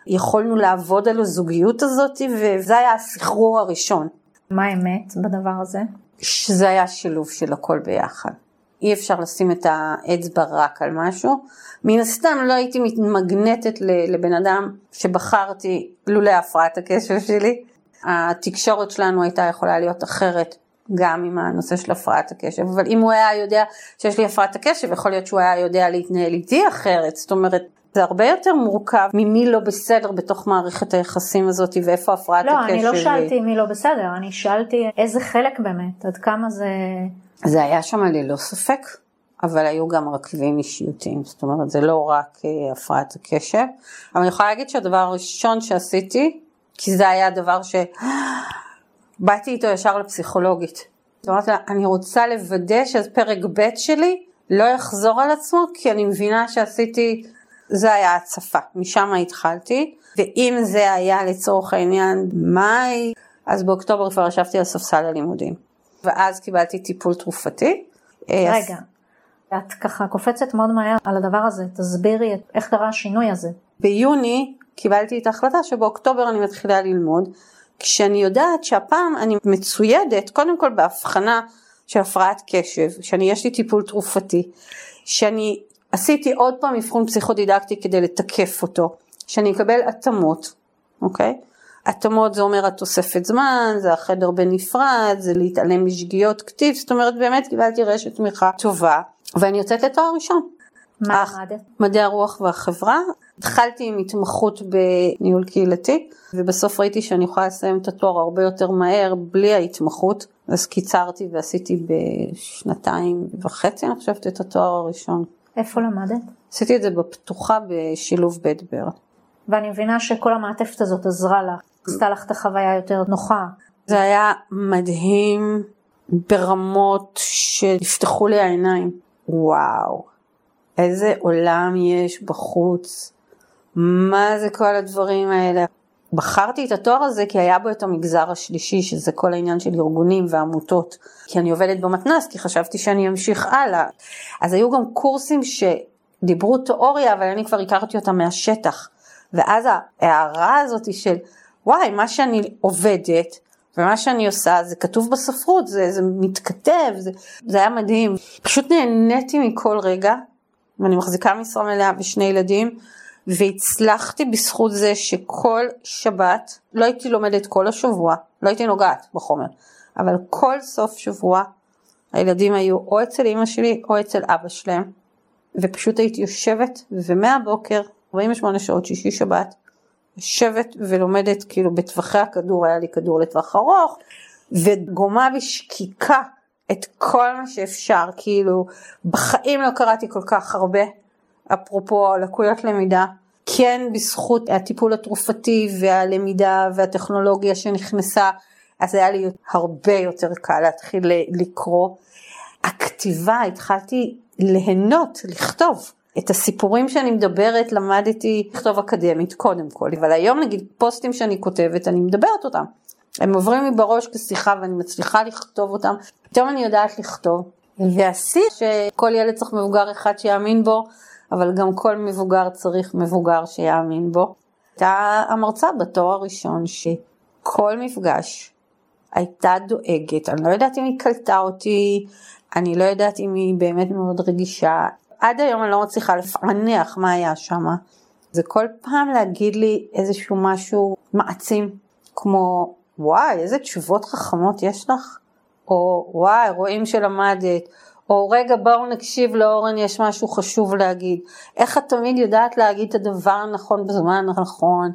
יכולנו לעבוד על הזוגיות הזאת, וזה היה הסחרור הראשון.
מה האמת בדבר הזה?
שזה היה שילוב של הכל ביחד. אי אפשר לשים את האצבע רק על משהו. מן הסתם לא הייתי מתמגנטת לבן אדם שבחרתי לולא הפרעת הקשב שלי. התקשורת שלנו הייתה יכולה להיות אחרת גם עם הנושא של הפרעת הקשב, אבל אם הוא היה יודע שיש לי הפרעת הקשב, יכול להיות שהוא היה יודע להתנהל איתי אחרת, זאת אומרת, זה הרבה יותר מורכב ממי לא בסדר בתוך מערכת היחסים הזאת ואיפה הפרעת
לא,
הקשב
שלי. לא, אני לא שאלתי. מי לא בסדר, אני שאלתי איזה חלק באמת, עד כמה זה...
זה היה שם ללא ספק, אבל היו גם רכיבים אישיותיים, זאת אומרת זה לא רק uh, הפרעת הקשב, אבל אני יכולה להגיד שהדבר הראשון שעשיתי, כי זה היה דבר שבאתי איתו ישר לפסיכולוגית. זאת אומרת לה, אני רוצה לוודא שפרק ב' שלי לא יחזור על עצמו, כי אני מבינה שעשיתי זה היה הצפה, משם התחלתי, ואם זה היה לצורך העניין מאי, אז באוקטובר כבר ישבתי על ספסל הלימודים. ואז קיבלתי טיפול תרופתי.
אה, רגע, את ככה קופצת מאוד מהר על הדבר הזה, תסבירי איך קרה השינוי הזה.
ביוני קיבלתי את ההחלטה שבאוקטובר אני מתחילה ללמוד, כשאני יודעת שהפעם אני מצוידת קודם כל בהבחנה של הפרעת קשב, שאני יש לי טיפול תרופתי, שאני עשיתי עוד פעם אבחון פסיכודידקטי כדי לתקף אותו, שאני אקבל התאמות, אוקיי? התאמות זה אומר התוספת זמן, זה החדר בנפרד, זה להתעלם משגיאות כתיב, זאת אומרת באמת קיבלתי רשת תמיכה טובה, ואני יוצאת לתואר ראשון.
מה למדת?
מדעי הרוח והחברה. התחלתי עם התמחות בניהול קהילתי, ובסוף ראיתי שאני יכולה לסיים את התואר הרבה יותר מהר בלי ההתמחות, אז קיצרתי ועשיתי בשנתיים וחצי, אני חושבת, את התואר הראשון.
איפה למדת?
עשיתי את זה בפתוחה בשילוב בית בר.
ואני מבינה שכל המעטפת הזאת עזרה לך, עשתה לך את החוויה יותר נוחה.
זה היה מדהים ברמות שנפתחו לי העיניים. וואו, איזה עולם יש בחוץ. מה זה כל הדברים האלה. בחרתי את התואר הזה כי היה בו את המגזר השלישי, שזה כל העניין של ארגונים ועמותות. כי אני עובדת במתנ"ס, כי חשבתי שאני אמשיך הלאה. אז היו גם קורסים שדיברו תיאוריה, אבל אני כבר הכרתי אותם מהשטח. ואז ההערה הזאת של, וואי, מה שאני עובדת, ומה שאני עושה זה כתוב בספרות, זה, זה מתכתב, זה, זה היה מדהים. פשוט נהניתי מכל רגע, ואני מחזיקה משרה מלאה ושני ילדים, והצלחתי בזכות זה שכל שבת, לא הייתי לומדת כל השבוע, לא הייתי נוגעת בחומר, אבל כל סוף שבוע הילדים היו או אצל אמא שלי או אצל אבא שלהם, ופשוט הייתי יושבת, ומהבוקר, 48 שעות, שישי שבת, יושבת ולומדת כאילו בטווחי הכדור, היה לי כדור לטווח ארוך, וגומה בשקיקה את כל מה שאפשר, כאילו בחיים לא קראתי כל כך הרבה, אפרופו לקויות למידה, כן בזכות הטיפול התרופתי והלמידה והטכנולוגיה שנכנסה, אז היה לי הרבה יותר קל להתחיל לקרוא. הכתיבה, התחלתי ליהנות, לכתוב. את הסיפורים שאני מדברת למדתי לכתוב אקדמית קודם כל, אבל היום נגיד פוסטים שאני כותבת אני מדברת אותם. הם עוברים לי בראש כשיחה ואני מצליחה לכתוב אותם, פתאום אני יודעת לכתוב. והשיא שכל ילד צריך מבוגר אחד שיאמין בו, אבל גם כל מבוגר צריך מבוגר שיאמין בו. הייתה המרצה בתואר הראשון שכל מפגש הייתה דואגת, אני לא יודעת אם היא קלטה אותי, אני לא יודעת אם היא באמת מאוד רגישה, עד היום אני לא מצליחה לפענח מה היה שם. זה כל פעם להגיד לי איזשהו משהו מעצים, כמו וואי איזה תשובות חכמות יש לך, או וואי רואים שלמדת, או רגע בואו נקשיב לאורן יש משהו חשוב להגיד, איך את תמיד יודעת להגיד את הדבר הנכון בזמן הנכון,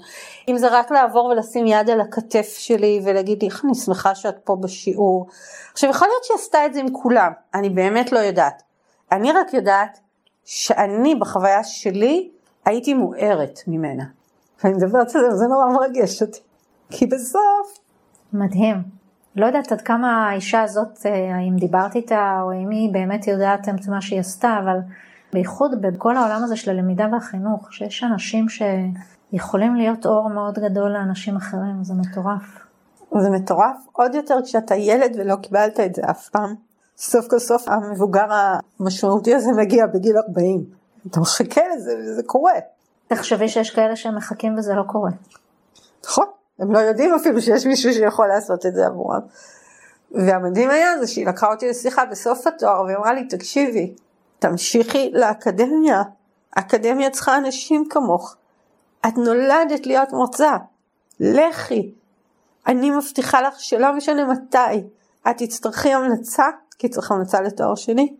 אם זה רק לעבור ולשים יד על הכתף שלי ולהגיד לי איך אני שמחה שאת פה בשיעור. עכשיו יכול להיות שהיא עשתה את זה עם כולם, אני באמת לא יודעת, אני רק יודעת שאני בחוויה שלי הייתי מוארת ממנה. ואני מדברת על זה וזה נורא מרגש אותי. כי בסוף...
מדהים. לא יודעת עד כמה האישה הזאת, אה, האם דיברת איתה או אם היא באמת יודעת את מה שהיא עשתה, אבל בייחוד בכל העולם הזה של הלמידה והחינוך, שיש אנשים שיכולים להיות אור מאוד גדול לאנשים אחרים, זה מטורף.
זה מטורף עוד יותר כשאתה ילד ולא קיבלת את זה אף פעם. סוף כל סוף המבוגר המשמעותי הזה מגיע בגיל 40. אתה מחכה לזה וזה קורה.
תחשבי שיש כאלה שהם מחכים וזה לא קורה.
נכון, הם לא יודעים אפילו שיש מישהו שיכול לעשות את זה עבורם. והמדהים היה זה שהיא לקחה אותי לשיחה בסוף התואר ואמרה לי תקשיבי, תמשיכי לאקדמיה, אקדמיה צריכה אנשים כמוך. את נולדת להיות מרצה, לכי. אני מבטיחה לך שלא משנה מתי, את תצטרכי המלצה, כי צריך המלצה לתואר שני,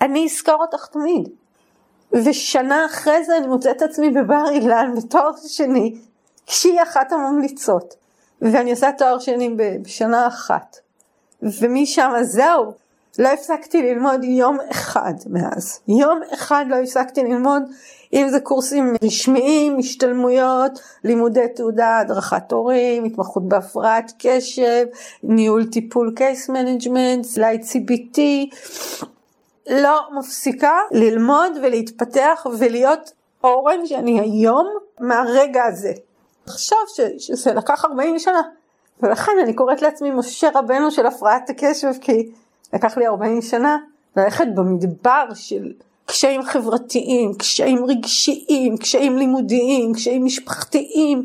אני אזכור אותך תמיד. ושנה אחרי זה אני מוצאת את עצמי בבר אילן בתואר שני, כשהיא אחת הממליצות. ואני עושה תואר שני בשנה אחת. ומשם זהו, לא הפסקתי ללמוד יום אחד מאז. יום אחד לא הפסקתי ללמוד, אם זה קורסים רשמיים, השתלמויות, לימודי תעודה, הדרכת הורים, התמחות בהפרעת קשב, ניהול טיפול case management, סלייד CBT. לא מפסיקה ללמוד ולהתפתח ולהיות אורן שאני היום מהרגע הזה. עכשיו שזה לקח 40 שנה, ולכן אני קוראת לעצמי משה רבנו של הפרעת הקשב כי לקח לי 40 שנה ללכת במדבר של קשיים חברתיים, קשיים רגשיים, קשיים לימודיים, קשיים משפחתיים,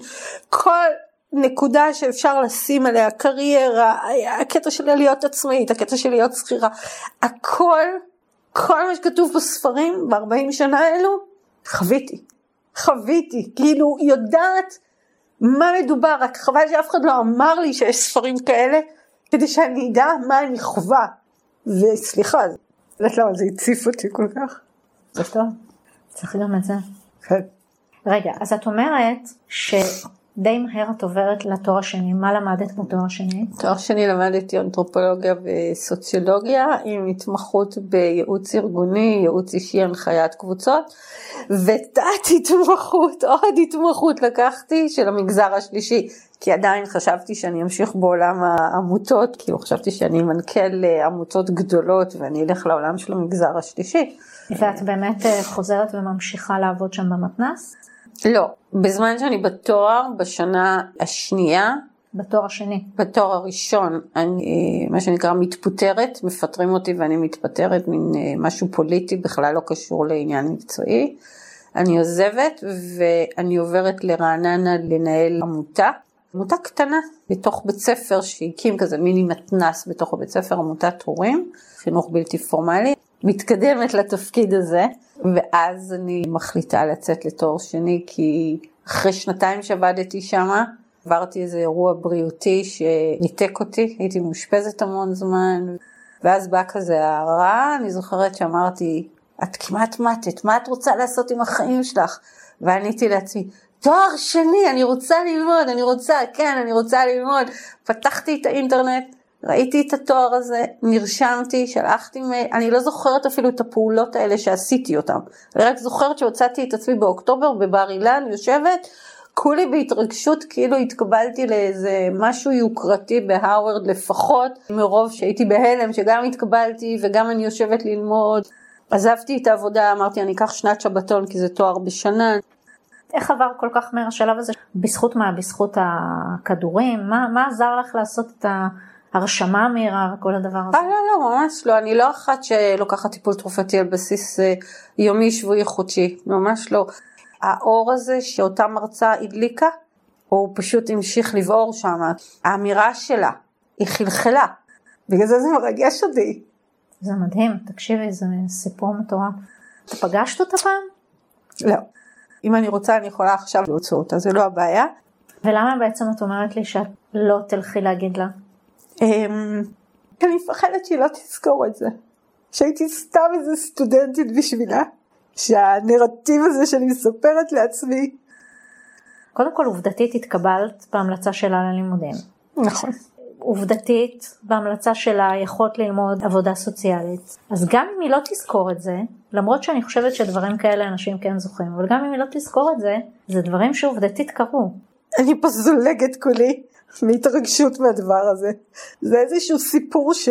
כל נקודה שאפשר לשים עליה, קריירה, הקטע של להיות עצמאית, הקטע של להיות שכירה, הכל, כל מה שכתוב בספרים ב-40 שנה האלו, חוויתי, חוויתי, כאילו יודעת מה מדובר, רק חבל שאף אחד לא אמר לי שיש ספרים כאלה, כדי שאני אדע מה אני חווה. וסליחה, את יודעת למה זה הציף אותי כל כך?
זה טוב, צריך גם את זה.
כן.
רגע, אז את אומרת שדי מהר את עוברת לתואר השני, מה למדת בתואר השני?
תואר שני למדתי אנתרופולוגיה וסוציולוגיה עם התמחות בייעוץ ארגוני, ייעוץ אישי, הנחיית קבוצות ותת התמחות, עוד התמחות לקחתי של המגזר השלישי כי עדיין חשבתי שאני אמשיך בעולם העמותות, כאילו חשבתי שאני מנכ"ל עמותות גדולות ואני אלך לעולם של המגזר השלישי.
ואת באמת אה, חוזרת וממשיכה לעבוד שם במתנ"ס?
לא, בזמן שאני בתואר, בשנה השנייה,
בתואר השני.
בתואר הראשון, אני מה שנקרא מתפוטרת, מפטרים אותי ואני מתפטרת, מין אה, משהו פוליטי, בכלל לא קשור לעניין מקצועי. אני עוזבת ואני עוברת לרעננה לנהל עמותה, עמותה קטנה בתוך בית ספר שהקים כזה מיני מתנס בתוך הבית ספר, עמותת הורים, חינוך בלתי פורמלי, מתקדמת לתפקיד הזה, ואז אני מחליטה לצאת לתואר שני כי אחרי שנתיים שעבדתי שמה, עברתי איזה אירוע בריאותי שניתק אותי, הייתי מאושפזת המון זמן, ואז בא כזה הערה, אני זוכרת שאמרתי, את כמעט מתת, מה את רוצה לעשות עם החיים שלך? ועניתי לעצמי, תואר שני, אני רוצה ללמוד, אני רוצה, כן, אני רוצה ללמוד. פתחתי את האינטרנט, ראיתי את התואר הזה, נרשמתי, שלחתי אני לא זוכרת אפילו את הפעולות האלה שעשיתי אותן. אני רק זוכרת שהוצאתי את עצמי באוקטובר בבר אילן, יושבת, כולי בהתרגשות כאילו התקבלתי לאיזה משהו יוקרתי בהאוורד לפחות, מרוב שהייתי בהלם שגם התקבלתי וגם אני יושבת ללמוד. עזבתי את העבודה, אמרתי אני אקח שנת שבתון כי זה תואר בשנה.
איך עבר כל כך מהר השלב הזה? בזכות מה? בזכות הכדורים? מה, מה עזר לך לעשות את ההרשמה המהירה וכל הדבר הזה?
לא, לא, לא, ממש לא. אני לא אחת שלוקחת טיפול תרופתי על בסיס אה, יומי, שבועי, חודשי. ממש לא. האור הזה שאותה מרצה הדליקה, הוא פשוט המשיך לבעור שם. האמירה שלה, היא חלחלה. בגלל זה זה מרגש אותי.
זה מדהים, תקשיבי, זה סיפור מטורף. אתה פגשת אותה פעם?
לא. אם אני רוצה אני יכולה עכשיו להוציא אותה, זה לא הבעיה.
ולמה בעצם את אומרת לי שאת לא תלכי להגיד לה?
אמ, אני מפחדת שהיא לא תזכור את זה. שהייתי סתם איזה סטודנטית בשבילה. שהנרטיב הזה שאני מספרת לעצמי.
קודם כל עובדתית התקבלת בהמלצה שלה ללימודים.
נכון.
עובדתית בהמלצה שלה יכולת ללמוד עבודה סוציאלית. אז גם אם היא לא תזכור את זה, למרות שאני חושבת שדברים כאלה אנשים כן זוכרים, אבל גם אם היא לא תזכור את זה, זה דברים שעובדתית קרו.
אני פה זולגת כולי מהתרגשות מהדבר הזה. זה איזשהו סיפור ש...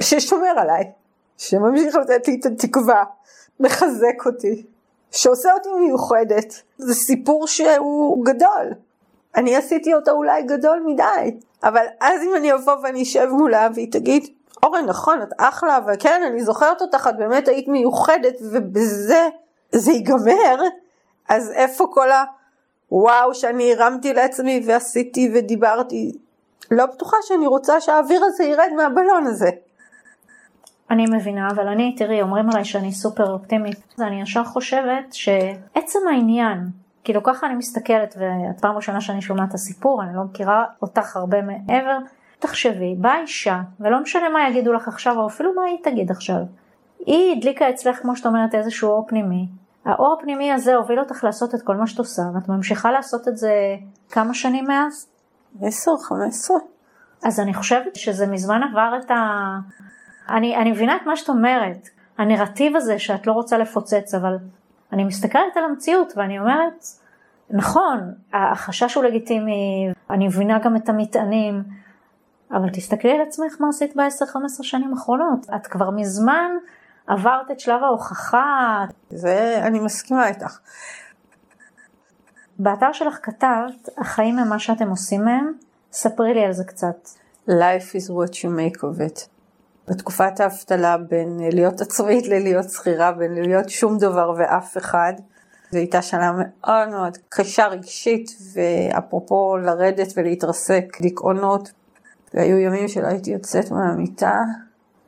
ששומר עליי, שממשיך לתת לי את התקווה, מחזק אותי, שעושה אותי מיוחדת. זה סיפור שהוא גדול. אני עשיתי אותו אולי גדול מדי, אבל אז אם אני אבוא ואני אשב מולה והיא תגיד, אורן נכון את אחלה וכן אני זוכרת אותך את באמת היית מיוחדת ובזה זה ייגמר אז איפה כל הוואו שאני הרמתי לעצמי ועשיתי ודיברתי לא בטוחה שאני רוצה שהאוויר הזה ירד מהבלון הזה.
אני מבינה אבל אני תראי אומרים עליי שאני סופר אופטימית אז אני ישר חושבת שעצם העניין כאילו ככה אני מסתכלת ואת פעם ראשונה שאני שומעת את הסיפור אני לא מכירה אותך הרבה מעבר תחשבי, באה אישה, ולא משנה מה יגידו לך עכשיו, או אפילו מה היא תגיד עכשיו. היא הדליקה אצלך, כמו שאת אומרת, איזשהו אור פנימי. האור הפנימי הזה הוביל אותך לעשות את כל מה שאת עושה, ואת ממשיכה לעשות את זה כמה שנים מאז?
עשר, חמש עשרה.
אז אני חושבת שזה מזמן עבר את ה... אני, אני מבינה את מה שאת אומרת, הנרטיב הזה שאת לא רוצה לפוצץ, אבל אני מסתכלת על המציאות ואני אומרת, נכון, החשש הוא לגיטימי, אני מבינה גם את המטענים, אבל תסתכלי על עצמך מה עשית ב-10-15 שנים האחרונות. את כבר מזמן עברת את שלב ההוכחה.
זה, אני מסכימה איתך.
באתר שלך כתבת, החיים הם מה שאתם עושים מהם, ספרי לי על זה קצת.
Life is what you make of it. בתקופת האבטלה בין להיות עצמאית ללהיות שכירה, בין להיות שום דבר ואף אחד, זו הייתה שנה מאוד מאוד קשה רגשית, ואפרופו לרדת ולהתרסק, דיכאונות, והיו ימים שלא הייתי יוצאת מהמיטה.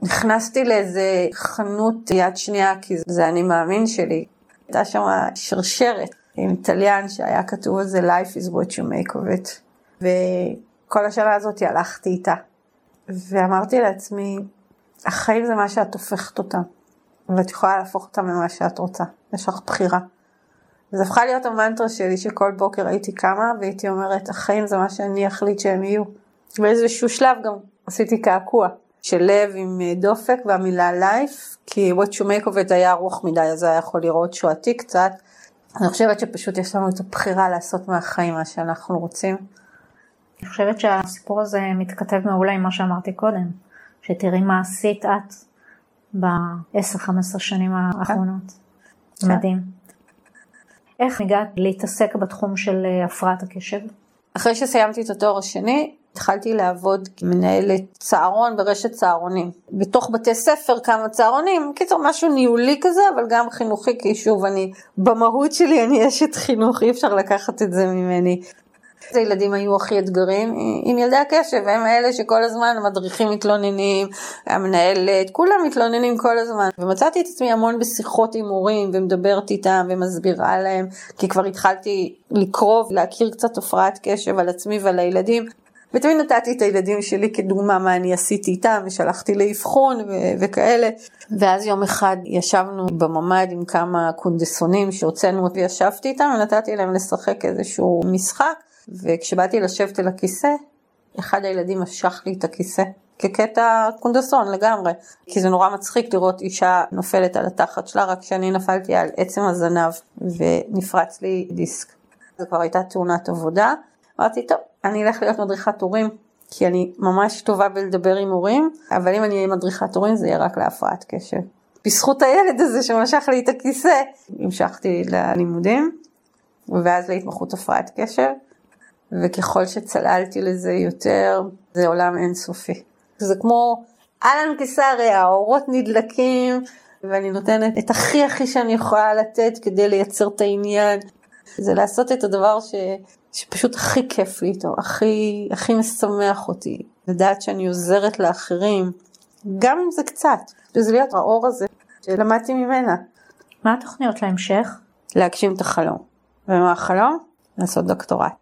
נכנסתי לאיזה חנות יד שנייה, כי זה אני מאמין שלי. הייתה שם שרשרת עם טליין שהיה כתוב על זה Life is what you make of it. וכל השנה הזאת הלכתי איתה. ואמרתי לעצמי, החיים זה מה שאת הופכת אותם. ואת יכולה להפוך אותם למה שאת רוצה. יש לך בחירה. וזו הפכה להיות המנטרה שלי שכל בוקר הייתי קמה והייתי אומרת, החיים זה מה שאני אחליט שהם יהיו. באיזשהו שלב גם עשיתי קעקוע של לב עם אה, דופק והמילה לייף, כי what you make of it היה ארוך מדי, אז זה היה יכול לראות שועתי קצת. אני חושבת שפשוט יש לנו את הבחירה לעשות מהחיים מה שאנחנו רוצים.
אני חושבת שהסיפור הזה מתכתב מעולה עם מה שאמרתי קודם, שתראי מה עשית את ב-10-15 שנים האחרונות. כן. מדהים. איך הגעת להתעסק בתחום של אה, הפרעת הקשב?
אחרי שסיימתי את התואר השני, התחלתי לעבוד כמנהלת צהרון ברשת צהרונים. בתוך בתי ספר כמה צהרונים, קיצור משהו ניהולי כזה, אבל גם חינוכי, כי שוב, אני, במהות שלי אני אשת חינוך, אי אפשר לקחת את זה ממני. הילדים היו הכי אתגרים עם ילדי הקשב, הם אלה שכל הזמן המדריכים מתלוננים, המנהלת, כולם מתלוננים כל הזמן. ומצאתי את עצמי המון בשיחות עם הורים ומדברת איתם ומסבירה להם, כי כבר התחלתי לקרוא ולהכיר קצת הפרעת קשב על עצמי ועל הילדים. ותמיד נתתי את הילדים שלי כדוגמה מה אני עשיתי איתם ושלחתי לאבחון ו- וכאלה. ואז יום אחד ישבנו בממ"ד עם כמה קונדסונים שהוצאנו וישבתי איתם ונתתי להם לשחק איזשהו משחק. וכשבאתי לשבת על הכיסא, אחד הילדים משך לי את הכיסא. כקטע קונדסון לגמרי, כי זה נורא מצחיק לראות אישה נופלת על התחת שלה, רק שאני נפלתי על עצם הזנב ונפרץ לי דיסק. זו כבר הייתה תאונת עבודה. אמרתי, טוב, אני אלך להיות מדריכת הורים, כי אני ממש טובה בלדבר עם הורים, אבל אם אני אהיה מדריכת הורים זה יהיה רק להפרעת קשב. בזכות הילד הזה שמשך לי את הכיסא, המשכתי ללימודים, ואז להתמחות הפרעת קשב. וככל שצללתי לזה יותר, זה עולם אינסופי. זה כמו אהלן קיסריה, האורות נדלקים, ואני נותנת את הכי הכי שאני יכולה לתת כדי לייצר את העניין. זה לעשות את הדבר ש... שפשוט הכי כיף לי איתו, הכי, הכי משמח אותי. לדעת שאני עוזרת לאחרים, גם אם זה קצת, שזה להיות האור הזה שלמדתי ממנה.
מה התוכניות להמשך?
להגשים את החלום. ומה החלום? לעשות דוקטורט.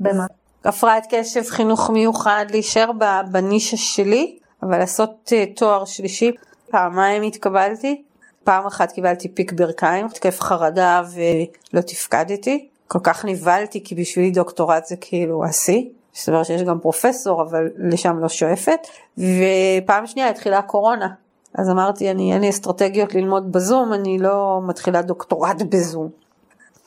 במה?
הפרעת קשב, חינוך מיוחד, להישאר בנישה שלי, אבל לעשות uh, תואר שלישי. פעמיים התקבלתי, פעם אחת קיבלתי פיק ברכיים, תקף חרדה ולא תפקדתי. כל כך נבהלתי כי בשבילי דוקטורט זה כאילו השיא. מסתבר שיש גם פרופסור אבל לשם לא שואפת. ופעם שנייה התחילה הקורונה. אז אמרתי אני אין לי אסטרטגיות ללמוד בזום אני לא מתחילה דוקטורט בזום.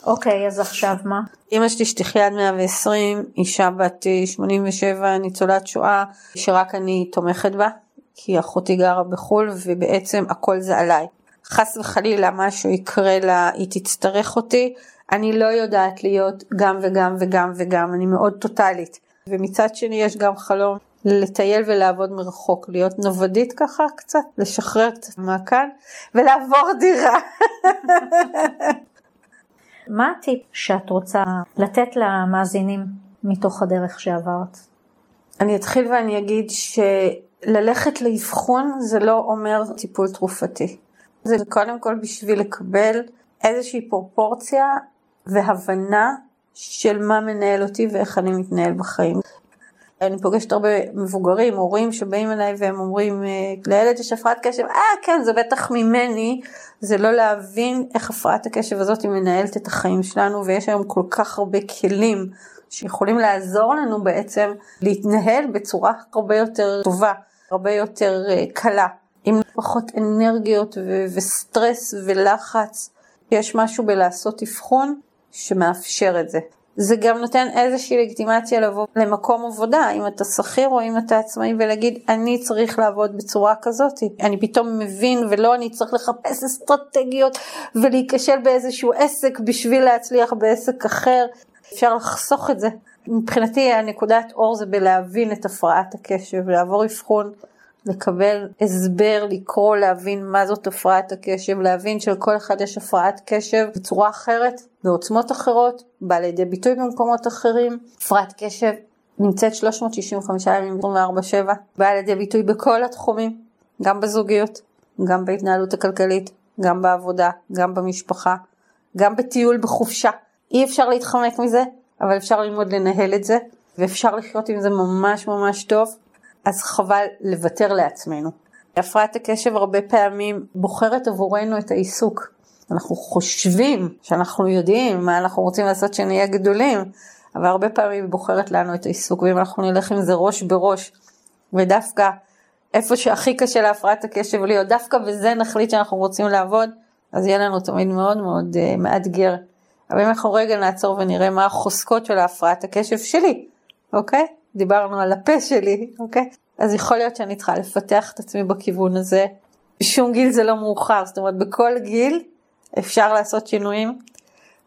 אוקיי, אז עכשיו מה?
אמא שלי שתחיה עד 120, אישה בת 87, אה, ניצולת שואה, שרק אני תומכת בה, כי אחותי גרה בחו"ל ובעצם הכל זה עליי. חס וחלילה משהו יקרה לה, היא תצטרך אותי, אני לא יודעת להיות גם וגם וגם וגם, אני מאוד טוטאלית. ומצד שני יש גם חלום לטייל ולעבוד מרחוק, להיות נוודית ככה קצת, לשחרר קצת מהכאן ולעבור דירה.
מה הטיפ שאת רוצה לתת למאזינים מתוך הדרך שעברת?
אני אתחיל ואני אגיד שללכת לאבחון זה לא אומר טיפול תרופתי. זה קודם כל בשביל לקבל איזושהי פרופורציה והבנה של מה מנהל אותי ואיך אני מתנהל בחיים. אני פוגשת הרבה מבוגרים, הורים שבאים אליי והם אומרים, אה, לילד יש הפרעת קשב, אה כן, זה בטח ממני, זה לא להבין איך הפרעת הקשב הזאת היא מנהלת את החיים שלנו, ויש היום כל כך הרבה כלים שיכולים לעזור לנו בעצם להתנהל בצורה הרבה יותר טובה, הרבה יותר אה, קלה, עם פחות אנרגיות וסטרס ולחץ. יש משהו בלעשות אבחון שמאפשר את זה. זה גם נותן איזושהי לגיטימציה לבוא למקום עבודה, אם אתה שכיר או אם אתה עצמאי ולהגיד אני צריך לעבוד בצורה כזאת, אני פתאום מבין ולא אני צריך לחפש אסטרטגיות ולהיכשל באיזשהו עסק בשביל להצליח בעסק אחר, אפשר לחסוך את זה. מבחינתי הנקודת אור זה בלהבין את הפרעת הקשב, לעבור אבחון לקבל הסבר, לקרוא, להבין מה זאת הפרעת הקשב, להבין שלכל אחד יש הפרעת קשב בצורה אחרת, בעוצמות אחרות, בא לידי ביטוי במקומות אחרים. הפרעת קשב נמצאת 365 ימים 24/7, באה לידי ביטוי בכל התחומים, גם בזוגיות, גם בהתנהלות הכלכלית, גם בעבודה, גם במשפחה, גם בטיול בחופשה. אי אפשר להתחמק מזה, אבל אפשר ללמוד לנהל את זה, ואפשר לחיות עם זה ממש ממש טוב. אז חבל לוותר לעצמנו. הפרעת הקשב הרבה פעמים בוחרת עבורנו את העיסוק. אנחנו חושבים שאנחנו יודעים מה אנחנו רוצים לעשות שנהיה גדולים, אבל הרבה פעמים היא בוחרת לנו את העיסוק, ואם אנחנו נלך עם זה ראש בראש, ודווקא איפה שהכי קשה להפרעת הקשב להיות, דווקא בזה נחליט שאנחנו רוצים לעבוד, אז יהיה לנו תמיד מאוד מאוד uh, מאתגר. אבל אם אנחנו רגע נעצור ונראה מה החוזקות של ההפרעת הקשב שלי, אוקיי? דיברנו על הפה שלי, אוקיי? אז יכול להיות שאני צריכה לפתח את עצמי בכיוון הזה. בשום גיל זה לא מאוחר, זאת אומרת בכל גיל אפשר לעשות שינויים.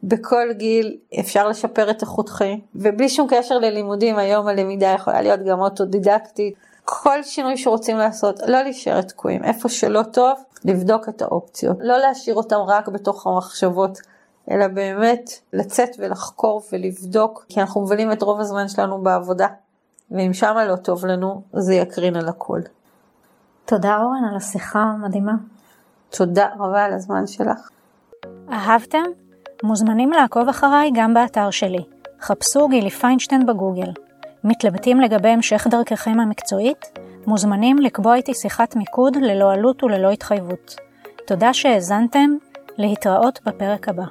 בכל גיל אפשר לשפר את איכות חיים, ובלי שום קשר ללימודים היום הלמידה יכולה להיות גם אוטודידקטית. כל שינוי שרוצים לעשות, לא להישאר תקועים, איפה שלא טוב, לבדוק את האופציות, לא להשאיר אותם רק בתוך המחשבות, אלא באמת לצאת ולחקור ולבדוק, כי אנחנו מבלים את רוב הזמן שלנו בעבודה, ואם שמה לא טוב לנו, זה יקרין על הכל.
תודה אורן על השיחה המדהימה.
תודה רבה על הזמן שלך.
אהבתם? מוזמנים לעקוב אחריי גם באתר שלי. חפשו גילי פיינשטיין בגוגל. מתלבטים לגבי המשך דרככם המקצועית? מוזמנים לקבוע איתי שיחת מיקוד ללא עלות וללא התחייבות. תודה שהאזנתם, להתראות בפרק הבא.